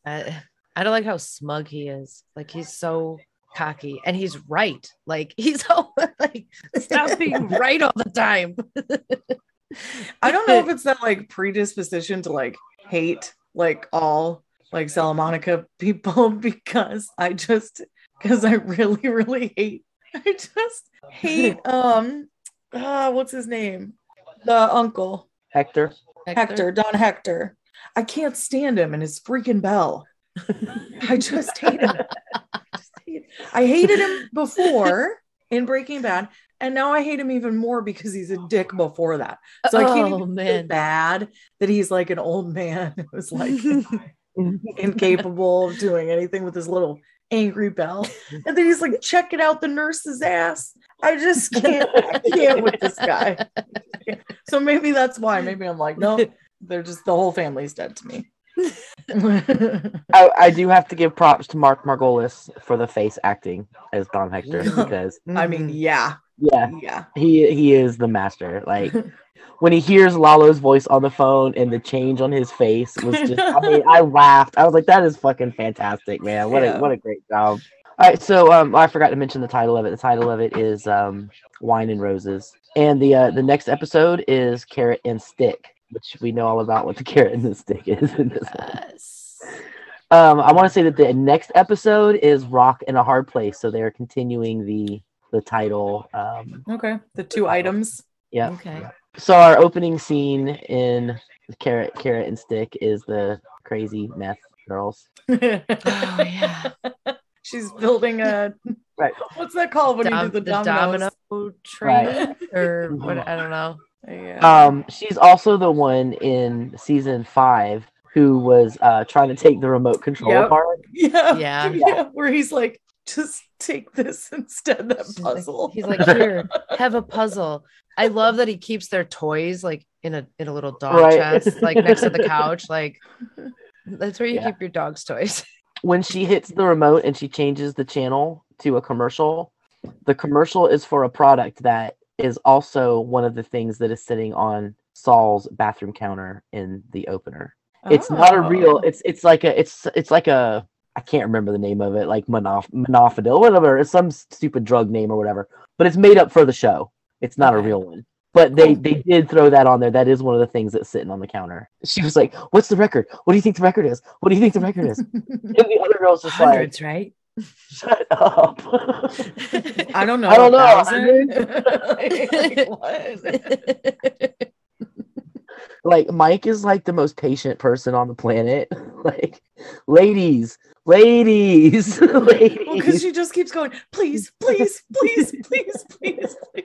I, I don't like how smug he is. Like he's so cocky and he's right. Like he's all like stop being right all the time. I don't know if it's that like predisposition to like hate like all like Salamanca people because I just because I really really hate I just hate um uh what's his name the uncle Hector. Hector, Don Hector. I can't stand him and his freaking bell. I just hate him. I, just hate- I hated him before in Breaking Bad, and now I hate him even more because he's a dick before that. So I can't oh even feel man. bad that he's like an old man who's like incapable of doing anything with his little angry bell. And then he's like checking out the nurse's ass. I just can't, I can't with this guy. So maybe that's why. Maybe I'm like, no, they're just the whole family's dead to me. I, I do have to give props to Mark Margolis for the face acting as Don Hector because I mean, yeah, yeah, yeah. he he is the master. Like when he hears Lalo's voice on the phone and the change on his face was just I mean, I laughed. I was like, that is fucking fantastic, man. What Yeah. a what a great job. All right, so um I forgot to mention the title of it. The title of it is um Wine and Roses. And the uh the next episode is Carrot and Stick, which we know all about what the carrot and the stick is in this. Yes. Um, I want to say that the next episode is Rock in a Hard Place, so they are continuing the the title. Um, Okay, the two items. yeah. Okay. So our opening scene in Carrot Carrot and Stick is the crazy meth girls. Oh yeah. She's building a. Right. What's that called when Dom- you do the, the dominoes? domino train or what I don't know. Yeah. Um, she's also the one in season five who was uh trying to take the remote control Yep. apart. yeah. Yeah. Yeah. Where he's like, just take this instead. That She's like- puzzle. He's like, here, have a puzzle. I love that he keeps their toys like in a in a little dog Right. chest, like next to the couch. Like that's where you Yeah. keep your dog's toys. when she hits the remote and she changes the channel to a commercial, the commercial is for a product that is also one of the things that is sitting on Saul's bathroom counter in the opener. It's not a real. Oh. It's it's like a it's it's like a I can't remember the name of it, like monof monofidil, whatever. It's some stupid drug name or whatever. But it's made up for the show. It's not a real one. But they they did throw that on there. That is one of the things that's sitting on the counter. She was like, "What's the record? What do you think the record is? What do you think the record is?" And the other girl's just like, Hundreds, right? Shut up. I don't know. I don't know? Like, what? Like Mike is like the most patient person on the planet. like, ladies, ladies, Well, because ladies. she just keeps going, please, please, please, please, please, please.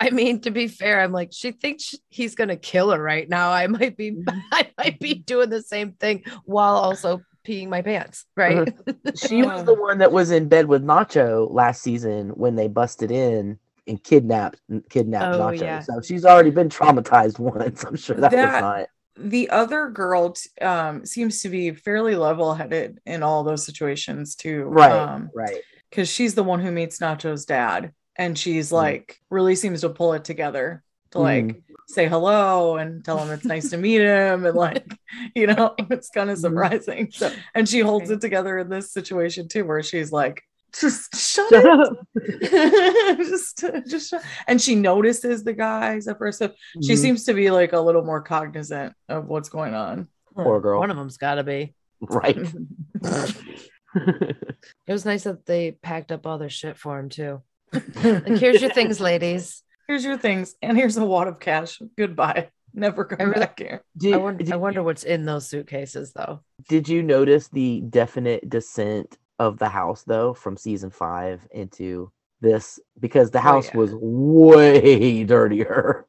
I mean, to be fair, I'm like, she thinks sh- he's gonna kill her right now. I might be, mm-hmm. I might be doing the same thing while also peeing my pants, right? Uh-huh. She was the one that was in bed with Nacho last season when they busted in and kidnapped kidnapped Oh, Nacho. yeah. So she's already been traumatized once. I'm sure that, That- was not. The other girl t- um, seems to be fairly level headed in all those situations, too. Right, Um, right. because she's the one who meets Nacho's dad, and she's like really seems to pull it together to like say hello and tell him it's nice to meet him, and like you know it's kind of Mhm. surprising. So, and she holds it together in this situation too, where she's like, just shut Shut up. up. just, just, shut- and she notices the guys at first. so she Mhm. seems to be like a little more cognizant of what's going on. Poor girl. One of them's got to be. right. It was nice that they packed up all their shit for him too. Like, here's your things, ladies. Here's your things, and here's a wad of cash. Goodbye. Never come really- back here. did, I wonder, did I wonder what's in those suitcases, though. Did you notice the definite descent of the house though from season five into this? Because the house yeah. was way dirtier.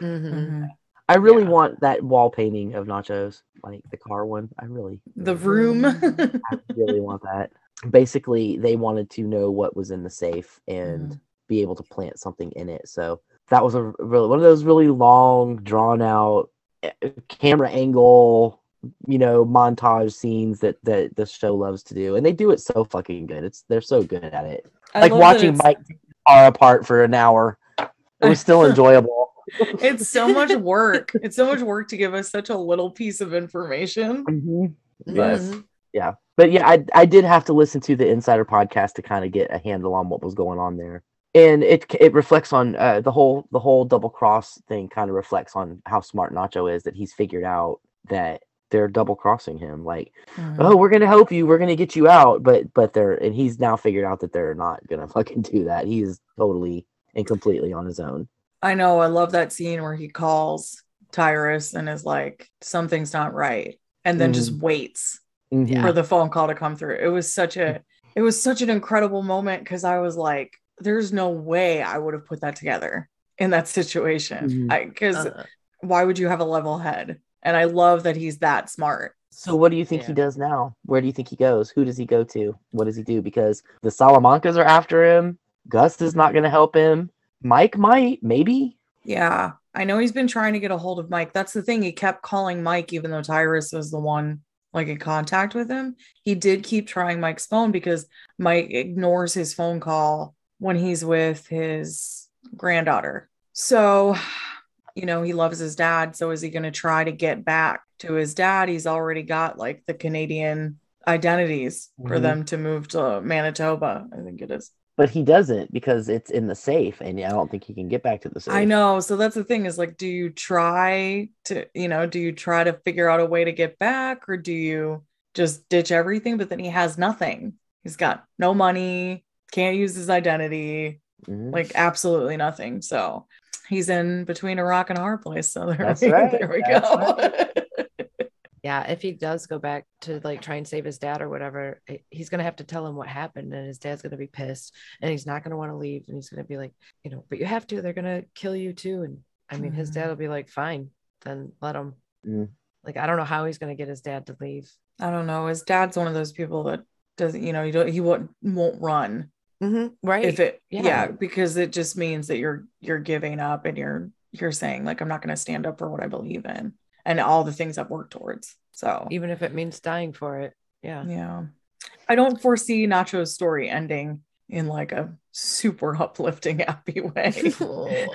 Mhm. I really Yeah. want that wall painting of Nachos, like the car one. I really, The room. I really want that. Basically, they wanted to know what was in the safe and be able to plant something in it. So that was a really one of those really long, drawn out eh, camera angle, you know, montage scenes that that the show loves to do, and they do it so fucking good. It's they're so good at it. I like watching Mike are apart for an hour. It was still enjoyable. It's so much work. It's so much work to give us such a little piece of information. Mhm. Yes. Mhm. Yeah. But yeah, I I did have to listen to the Insider podcast to kind of get a handle on what was going on there. And it it reflects on uh, the whole the whole double cross thing kind of reflects on how smart Nacho is that he's figured out that they're double crossing him like oh we're going to help you we're going to get you out but but they're and he's now figured out that they're not going to fucking do that he's totally and completely on his own I know. I love that scene where he calls Tyrus and is like, something's not right. And then just waits Mhm. for the phone call to come through. It was such a it was such an incredible moment because I was like, there's no way I would have put that together in that situation. Because Uh, why would you have a level head? And I love that he's that smart. So what do you think he does now? Where do you think he goes? Who does he go to? What does he do? Because the Salamancas are after him. Gus is not going to help him. Mike might, maybe. Yeah. I know he's been trying to get a hold of Mike. That's the thing. He kept calling Mike, even though Tyrus was the one like in contact with him. He did keep trying Mike's phone because Mike ignores his phone call when he's with his granddaughter. So, you know, he loves his dad. So is he going to try to get back to his dad? He's already got like the Canadian identities for Mhm. them to move to Manitoba, I think it is. But he doesn't because it's in the safe, and I don't think he can get back to the safe. I know. So that's the thing is like, do you try to, you know, do you try to figure out a way to get back or do you just ditch everything? But then he has nothing. He's got no money, can't use his identity, Mhm. like absolutely nothing. So he's in between a rock and a hard place. So there, That's we, right. there we That's go. Yeah, if he does go back to like try and save his dad or whatever, he's gonna have to tell him what happened, and his dad's gonna be pissed, and he's not gonna want to leave, and he's gonna be like, you know, but you have to. They're gonna kill you too, and I mean, his dad will be like, fine, then let him. Mm. Like, I don't know how he's gonna get his dad to leave. I don't know. His dad's one of those people that doesn't, you know, he don't, he won't won't run Mm-hmm, right? if it Yeah. yeah. because it just means that you're you're giving up and you're you're saying like i'm not going to stand up for what i believe in and all the things i've worked towards so Even if it means dying for it. Yeah. yeah i don't foresee nacho's story ending in like a super uplifting happy way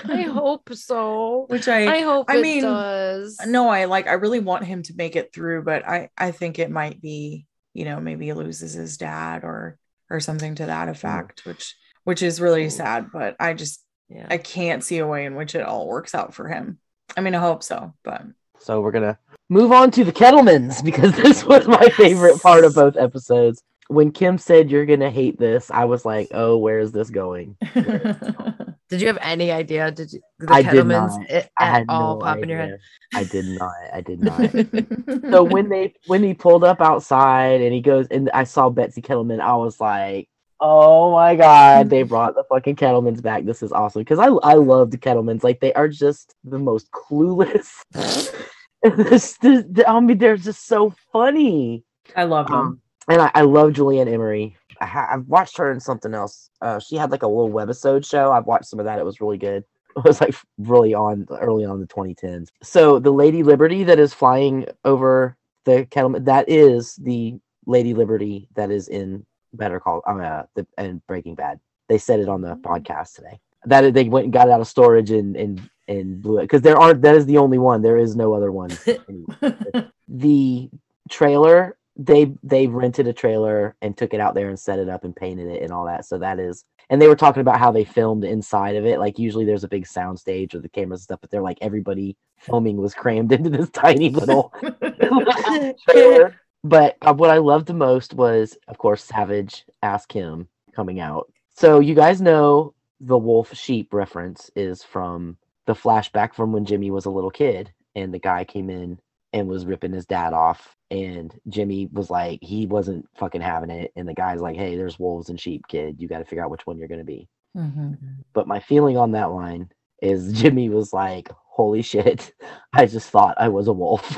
I hope so. which i I hope I mean, does. no i like i really want him to make it through but i i think it might be you know maybe he loses his dad or or something to that mm. effect which which is really sad but i just Yeah. I can't see a way in which it all works out for him. I mean, I hope so, but So we're gonna move on to the Kettlemans because this was my favorite part of both episodes. When Kim said you're gonna hate this, I was like, "Oh, where is this going?" Did you have any idea? Did you, the I did Kettlemans not. it, at had all no pop in your head? I did not. I did not. so when they when he pulled up outside and he goes and I saw Betsy Kettleman, I was like, "Oh my god, they brought the fucking Kettlemans back. This is awesome." Because I I love the Kettlemans. Like they are just the most clueless. This- this- I mean, they're just so funny. I love them. Um, and I, I love Julie Ann Emery. I ha- I've watched her in something else. Uh, she had like a little webisode show. I've watched some of that. It was really good. It was like really on early on in the 2010s. So the Lady Liberty that is flying over the Kettleman, that is the Lady Liberty that is in Better Call, uh, the and Breaking Bad. They said it on the podcast today. That they went and got it out of storage and and and blew it because there aren't. That is the only one. There is no other one. the trailer they they rented a trailer and took it out there and set it up and painted it and all that so that is and they were talking about how they filmed inside of it like usually there's a big sound stage with the cameras and stuff but they're like everybody filming was crammed into this tiny little trailer. But uh, what i loved the most was of course savage ask him coming out. So you guys know the wolf sheep reference is from the flashback from when jimmy was a little kid and the guy came in and was ripping his dad off and jimmy was like he wasn't fucking having it and the guy's like hey there's wolves and sheep kid. You got to figure out which one you're going to be. Mhm. but my feeling on that line is jimmy was like holy shit. I just thought i was a wolf.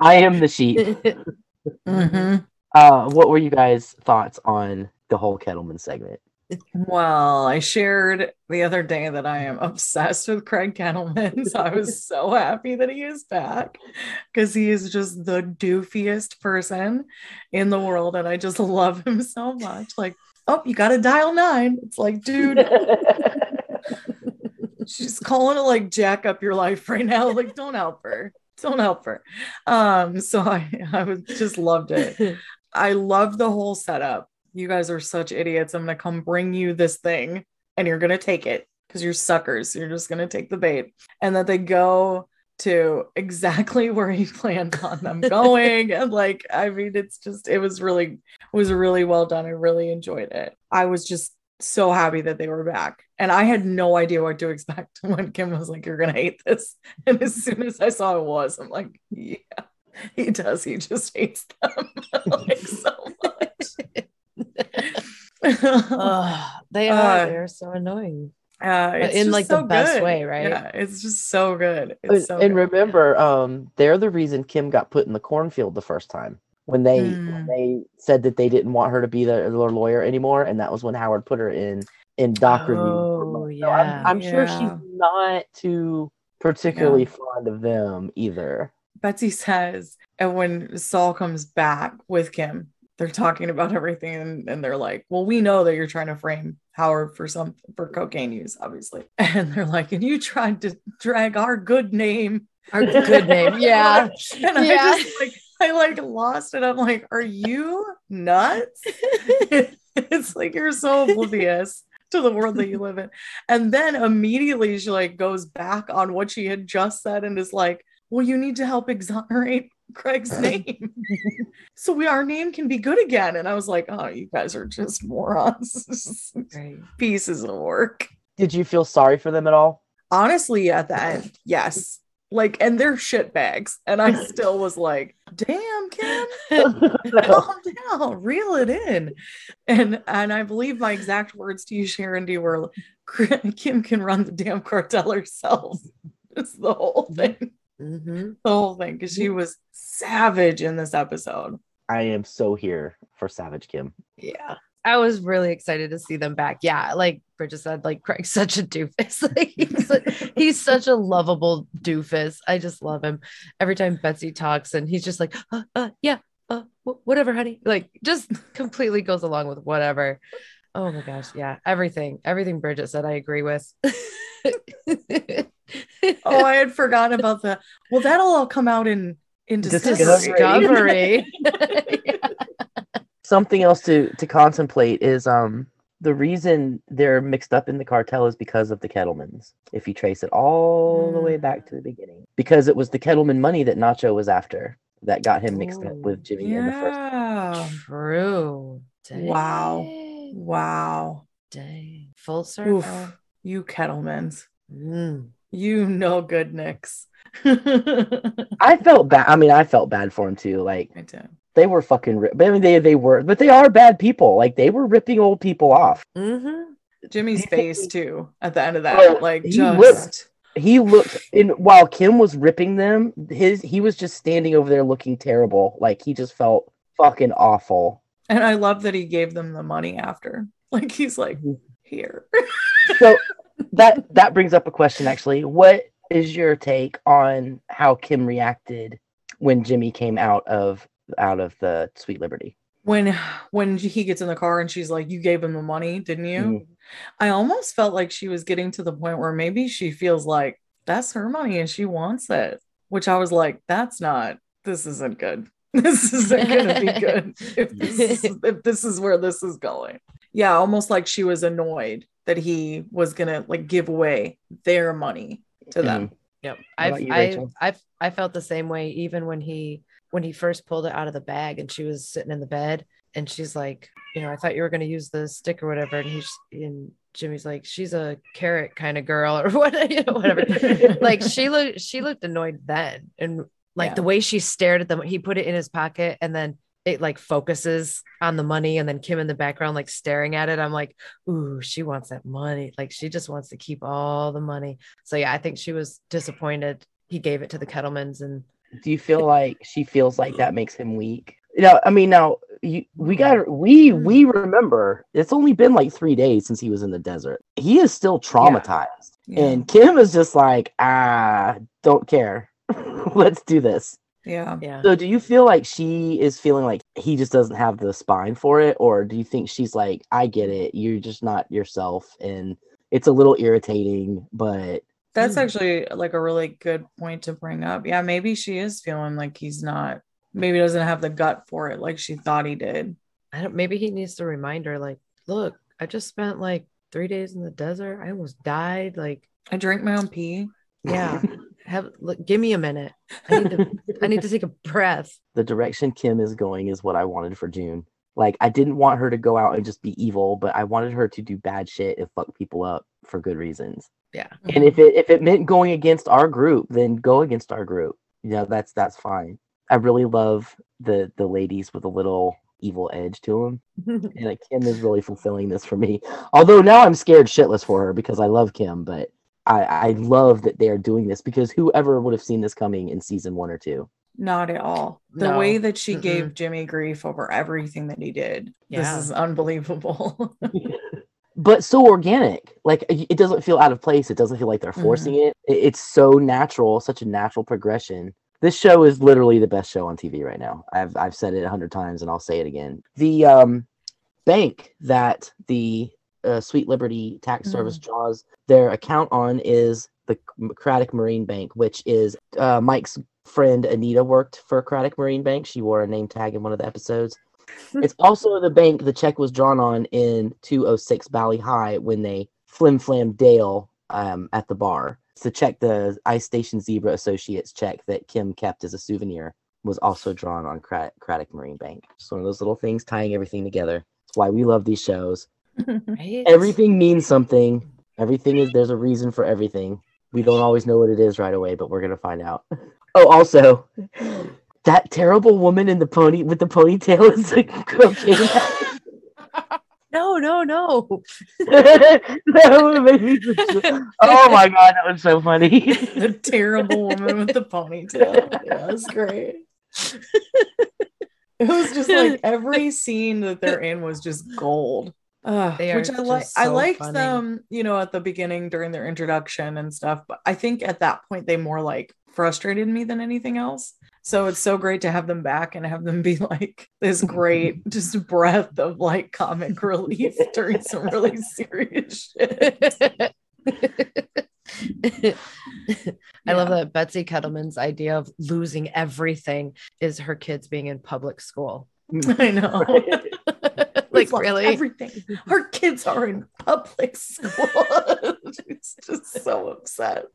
I am the sheep. Mhm. uh what were you guys thoughts on the whole kettleman segment Well, I shared the other day that I am obsessed with Craig Kettleman. So I was so happy that he is back because he is just the doofiest person in the world. And I just love him so much. Like, oh, you got to dial nine. It's like, dude, she's calling to like jack up your life right now. Like, don't help her. Don't help her. Um, so I, I was just loved it. I love the whole setup. You guys are such idiots. I'm gonna come bring you this thing and you're gonna take it because you're suckers. You're just gonna take the bait. And that they go to exactly where he planned on them going. and like, I mean, it's just it was really it was really well done. I really enjoyed it. I was just so happy that they were back. And I had no idea what to expect when Kim was like, You're gonna hate this. And as soon as I saw it was, I'm like, yeah, he does. He just hates them like so much. Ugh, they are. Uh, They're so annoying. Uh, it's in, just like, the so best good. way, right? Yeah, it's just so good. and, It's so and good. remember um they're the reason kim got put in the cornfield the first time when they when Mm. they said that they didn't want her to be their, the lawyer anymore and that was when howard put her in in doc review for Oh. So I'm, yeah. I'm sure she's not too particularly fond of them either Betsy says, and when Saul comes back with Kim, they're talking about everything, and, and they're like, "Well, we know that you're trying to frame Howard for some for cocaine use, obviously." And they're like, "And you tried to drag our good name." Our good name. Yeah. and I just like I like lost it. I'm like, "Are you nuts?" it's like you're so oblivious to the world that you live in. And then immediately she like goes back on what she had just said and is like, well, you need to help exonerate Craig's name. so we our name can be good again. And I was like, oh, you guys are just morons. Pieces of work. did you feel sorry for them at all Honestly, at the end, yes. Like, and they're shit bags. And I still was like, damn, Kim. calm down, reel it in. And and I believe my exact words to you, Sharon D, were Kim can run the damn cartel herself. It's the whole mm-hmm. thing. Mhm. The whole thing. Because she was savage in this episode. i am so here for savage kim Yeah. I was really excited to see them back. Yeah, like Bridget said, like Craig's such a doofus. Like, he's, he's such a lovable doofus. I just love him. Every time Betsy talks, and he's just like, uh, uh yeah, uh, wh- whatever, honey. Like, just completely goes along with whatever. Oh my gosh, yeah, everything, everything Bridget said, I agree with. Oh, I had forgotten about that. well, that'll all come out in in Discovery. discovery. Discovery. something else to to contemplate is um the reason they're mixed up in the cartel is because of the Kettlemans. If you trace it all the way back to the beginning, because it was the Kettleman money that Nacho was after that got him mixed up with Jimmy in the first. Yeah. True. Wow. Wow. Dang. full circle. Oof, you Kettlemans. Mm. You know good Nicks. I felt bad. I mean, I felt bad for him too. Like I did. they were fucking. Ri- I mean, they they were, but they are bad people. Like they were ripping old people off. Mm-hmm. Jimmy's face too at the end of that. Oh, like he just looked- He looked in while Kim was ripping them. His he was just standing over there looking terrible. Like he just felt fucking awful. and I love that he gave them the money after. Like he's like, here. So that that brings up a question. Actually, what is your take on how Kim reacted when Jimmy came out of out of the Sweet Liberty? when when he gets in the car and she's like, You gave him the money, didn't you? Mhm. I almost felt like she was getting to the point where maybe she feels like that's her money and she wants it. Which I was like, that's not this isn't good. This isn't gonna be good if this is, if this is where this is going. Yeah, almost like she was annoyed that he was gonna like give away their money to them. Yep. I've, you, I, I've, I felt the same way even when he, when he first pulled it out of the bag and she was sitting in the bed and she's like, you know, I thought you were going to use the stick or whatever. And he's, and Jimmy's like, she's a carrot kind of girl or what, you know, whatever. like she looked, she looked annoyed then. And like Yeah. the way she stared at them, he put it in his pocket and then it like focuses on the money and then Kim in the background, like staring at it. I'm like, ooh, she wants that money. Like she just wants to keep all the money. So yeah, I think she was disappointed. He gave it to the Kettlemans and Do you feel like she feels like that makes him weak? You know, I mean, now you, we got we we remember it's only been like three days since he was in the desert. He is still traumatized, Yeah. and Kim is just like, ah, don't care. Let's do this. Yeah. yeah. So, do you feel like she is feeling like he just doesn't have the spine for it, or do you think she's like, I get it, you're just not yourself, and it's a little irritating, but That's Hmm. actually like a really good point to bring up. Yeah, maybe she is feeling like he's not, maybe doesn't have the gut for it like she thought he did. I don't maybe he needs to remind her, like, look, I just spent like three days in the desert. I almost died. Like, I drank my own pee. Yeah, have look, give me a minute. I need to I need to take a breath. the direction Kim is going is what I wanted for June. Like I didn't want her to go out and just be evil, but I wanted her to do bad shit and fuck people up for good reasons. Yeah. And if it if it meant going against our group, then go against our group. You know, that's that's fine. I really love the the ladies with a little evil edge to them. And like, Kim is really fulfilling this for me. Although now I'm scared shitless for her because I love Kim, but I, I love that they are doing this because whoever would have seen this coming in season one or two. Not at all. The No. way that she Mm-mm. gave Jimmy grief over everything that he did. Yeah. This is unbelievable. but so organic. Like it it doesn't feel out of place. It doesn't feel like they're forcing it. It- It's so natural, such a natural progression. This show is literally the best show on TV right now. I've I've said it a hundred times and I'll say it again. The um, bank that the uh, Sweet Liberty Tax Service draws their account on is the Craddock Marine Bank, which is uh, Mike's friend Anita worked for Craddock Marine Bank. She wore a name tag in one of the episodes. it's also the bank the check was drawn on in 206 Bali Ha'i when they flim flam Dale um, at the bar. It's the check the Ice Station Zebra Associates check that Kim kept as a souvenir was also drawn on Crad- Craddock Marine Bank. Just one of those little things tying everything together. It's why we love these shows. Right? Everything means something. Everything is there's a reason for everything. We don't always know what it is right away, but we're gonna find out. Oh, also, that terrible woman in the pony with the ponytail is a cocaine. no, no, no. that would make me so- oh my god, that was so funny. the terrible woman with the ponytail. Yeah, that's great. it was just like every scene that they're in was just gold. They which I like. just I liked funny. them, you know, at the beginning during their introduction and stuff. But I think at that point they more like frustrated me than anything else. So it's so great to have them back and have them be like this great just breath of like comic relief during some really serious shit. I love that Betsy Kettleman's idea of losing everything is her kids being in public school. I know. like We've really? everything. Our kids are in public school. She's just so upset.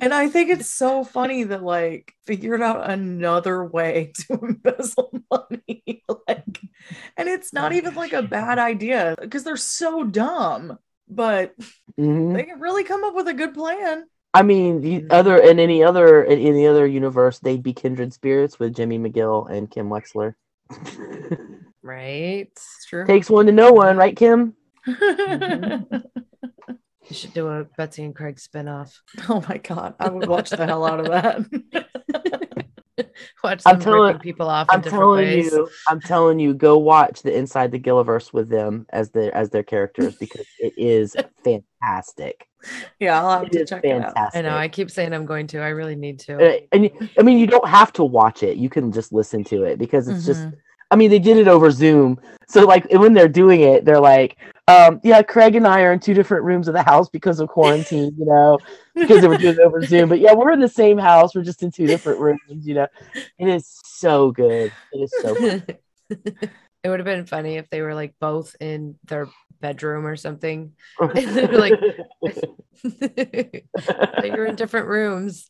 and I think it's so funny that like figured out another way to embezzle money. like, and it's not even like a bad idea because they're so dumb. but Mhm. they can really come up with a good plan. I mean, the other in any other in any other universe, they'd be kindred spirits with Jimmy McGill and Kim Wexler. Right. It's true. Takes one to know one, right, Kim? You should do a Betsy and Craig spinoff. oh my god, I would watch the hell out of that. Watch I'm telling- people off I'm different telling ways. you, I'm telling you, go watch the Inside the Gilliverse with them as their as their characters because it is fantastic. yeah, I'll have It to is check it out. I know. I keep saying I'm going to. I really need to. Uh, and y- I mean, you don't have to watch it; you can just listen to it because it's just. I mean, they did it over Zoom, so like when they're doing it, they're like, um, "Yeah, Craig and I are in two different rooms of the house because of quarantine, you know, because they were doing it over Zoom. But yeah, we're in the same house; we're just in two different rooms, you know. It is so good. It is so. Good. it would have been funny if they were like both in their bedroom or something. Like, you're in different rooms.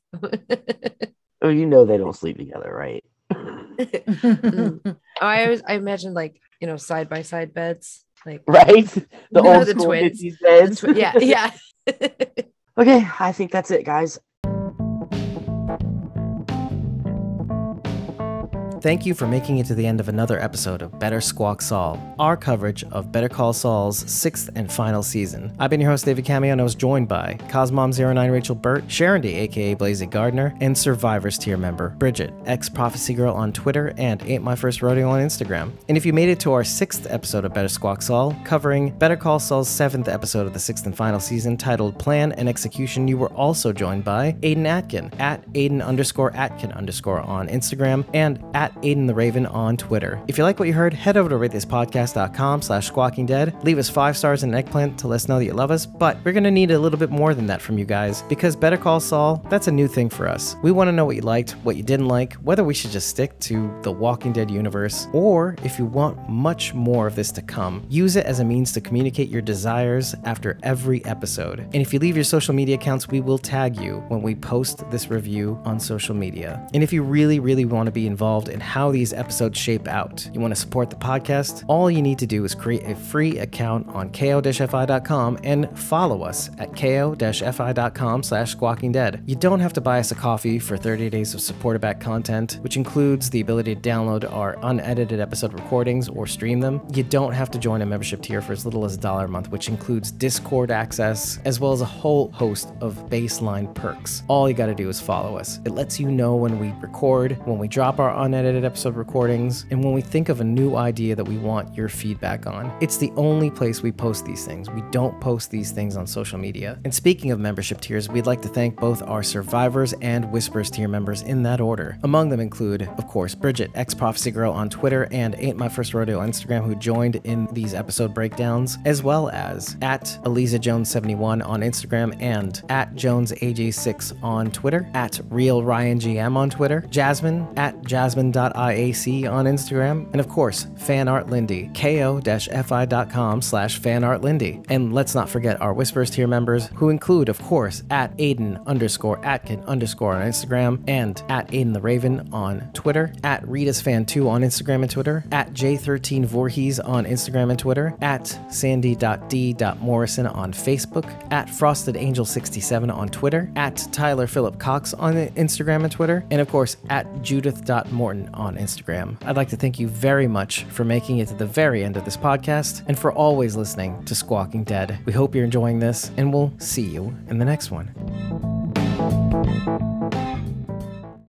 oh, you know they don't sleep together, right? Oh, I always I imagine like you know side by side beds, like right? The You know, old the school twins. 50s beds. Tw- yeah, yeah. Okay, I think that's it, guys. Thank you for making it to the end of another episode of Better Squawk Saul, our coverage of Better Call Saul's sixth and final season. I've been your host, David Cameo, and I was joined by Cosmom09 Rachel Burt, Sharon D, aka Blazy Gardner, and Survivors tier member Bridget, ex Prophecy Girl on Twitter, and Ain't My First Rodeo on Instagram. And if you made it to our sixth episode of Better Squawk Saul, covering Better Call Saul's seventh episode of the sixth and final season titled Plan and Execution, you were also joined by Aiden Atkin, at Aiden underscore Atkin underscore on Instagram, and at Aiden the Raven on Twitter. If you like what you heard, head over to ratethispodcast.com slash squawking dead. Leave us five stars and an eggplant to let us know that you love us, but we're gonna need a little bit more than that from you guys because Better Call Saul, that's a new thing for us. We want to know what you liked, what you didn't like, whether we should just stick to the Walking Dead universe, or if you want much more of this to come, use it as a means to communicate your desires after every episode. And if you leave your social media accounts, we will tag you when we post this review on social media. And if you really, really want to be involved in how these episodes shape out, you want to support the podcast, all you need to do is create a free account on ko-fi.com and follow us at ko-fi.com slash squawking dead. You don't have to buy us a coffee for 30 days of supporter back content, which includes the ability to download our unedited episode recordings or stream them. You don't have to join a membership tier for as little as a dollar a month, which includes Discord access, as well as a whole host of baseline perks. All you gotta do is follow us. It lets you know when we record, when we drop our unedited episode recordings, and when we think of a new idea that we want your feedback on. It's the only place we post these things. We don't post these things on social media. And speaking of membership tiers, we'd like to thank both our Survivors and Whispers tier members in that order. Among them include, of course, Bridget, ex Prophecy Girl on Twitter, and Ain't My First Rodeo on Instagram, who joined in these episode breakdowns, as well as at Eliza Jones71 on Instagram and at JonesAJ6 on Twitter, at Real Ryan GM on Twitter, Jasmine at jasmine.iac on Instagram, and of course, Fan Art Lindy, ko-fi.com slash fanartlindy. And let's not forget our Whispers tier members, who include, of course, at Aiden underscore Atkin underscore on Instagram, and at Aiden the Raven on Twitter, at RitasFan2 on Instagram and Twitter, at J13 Voorhees on Instagram and Twitter, at sandy.d.morrison on Facebook, at Frosted Angel 67 on Twitter, at Tyler Phillip Cox on Instagram and Twitter, and of course at Judith.morton on Instagram. I'd like to thank you very much for making it to the very end of this podcast and for always listening to Squawking Dead. We hope you're enjoying this, and we'll see you in the next one.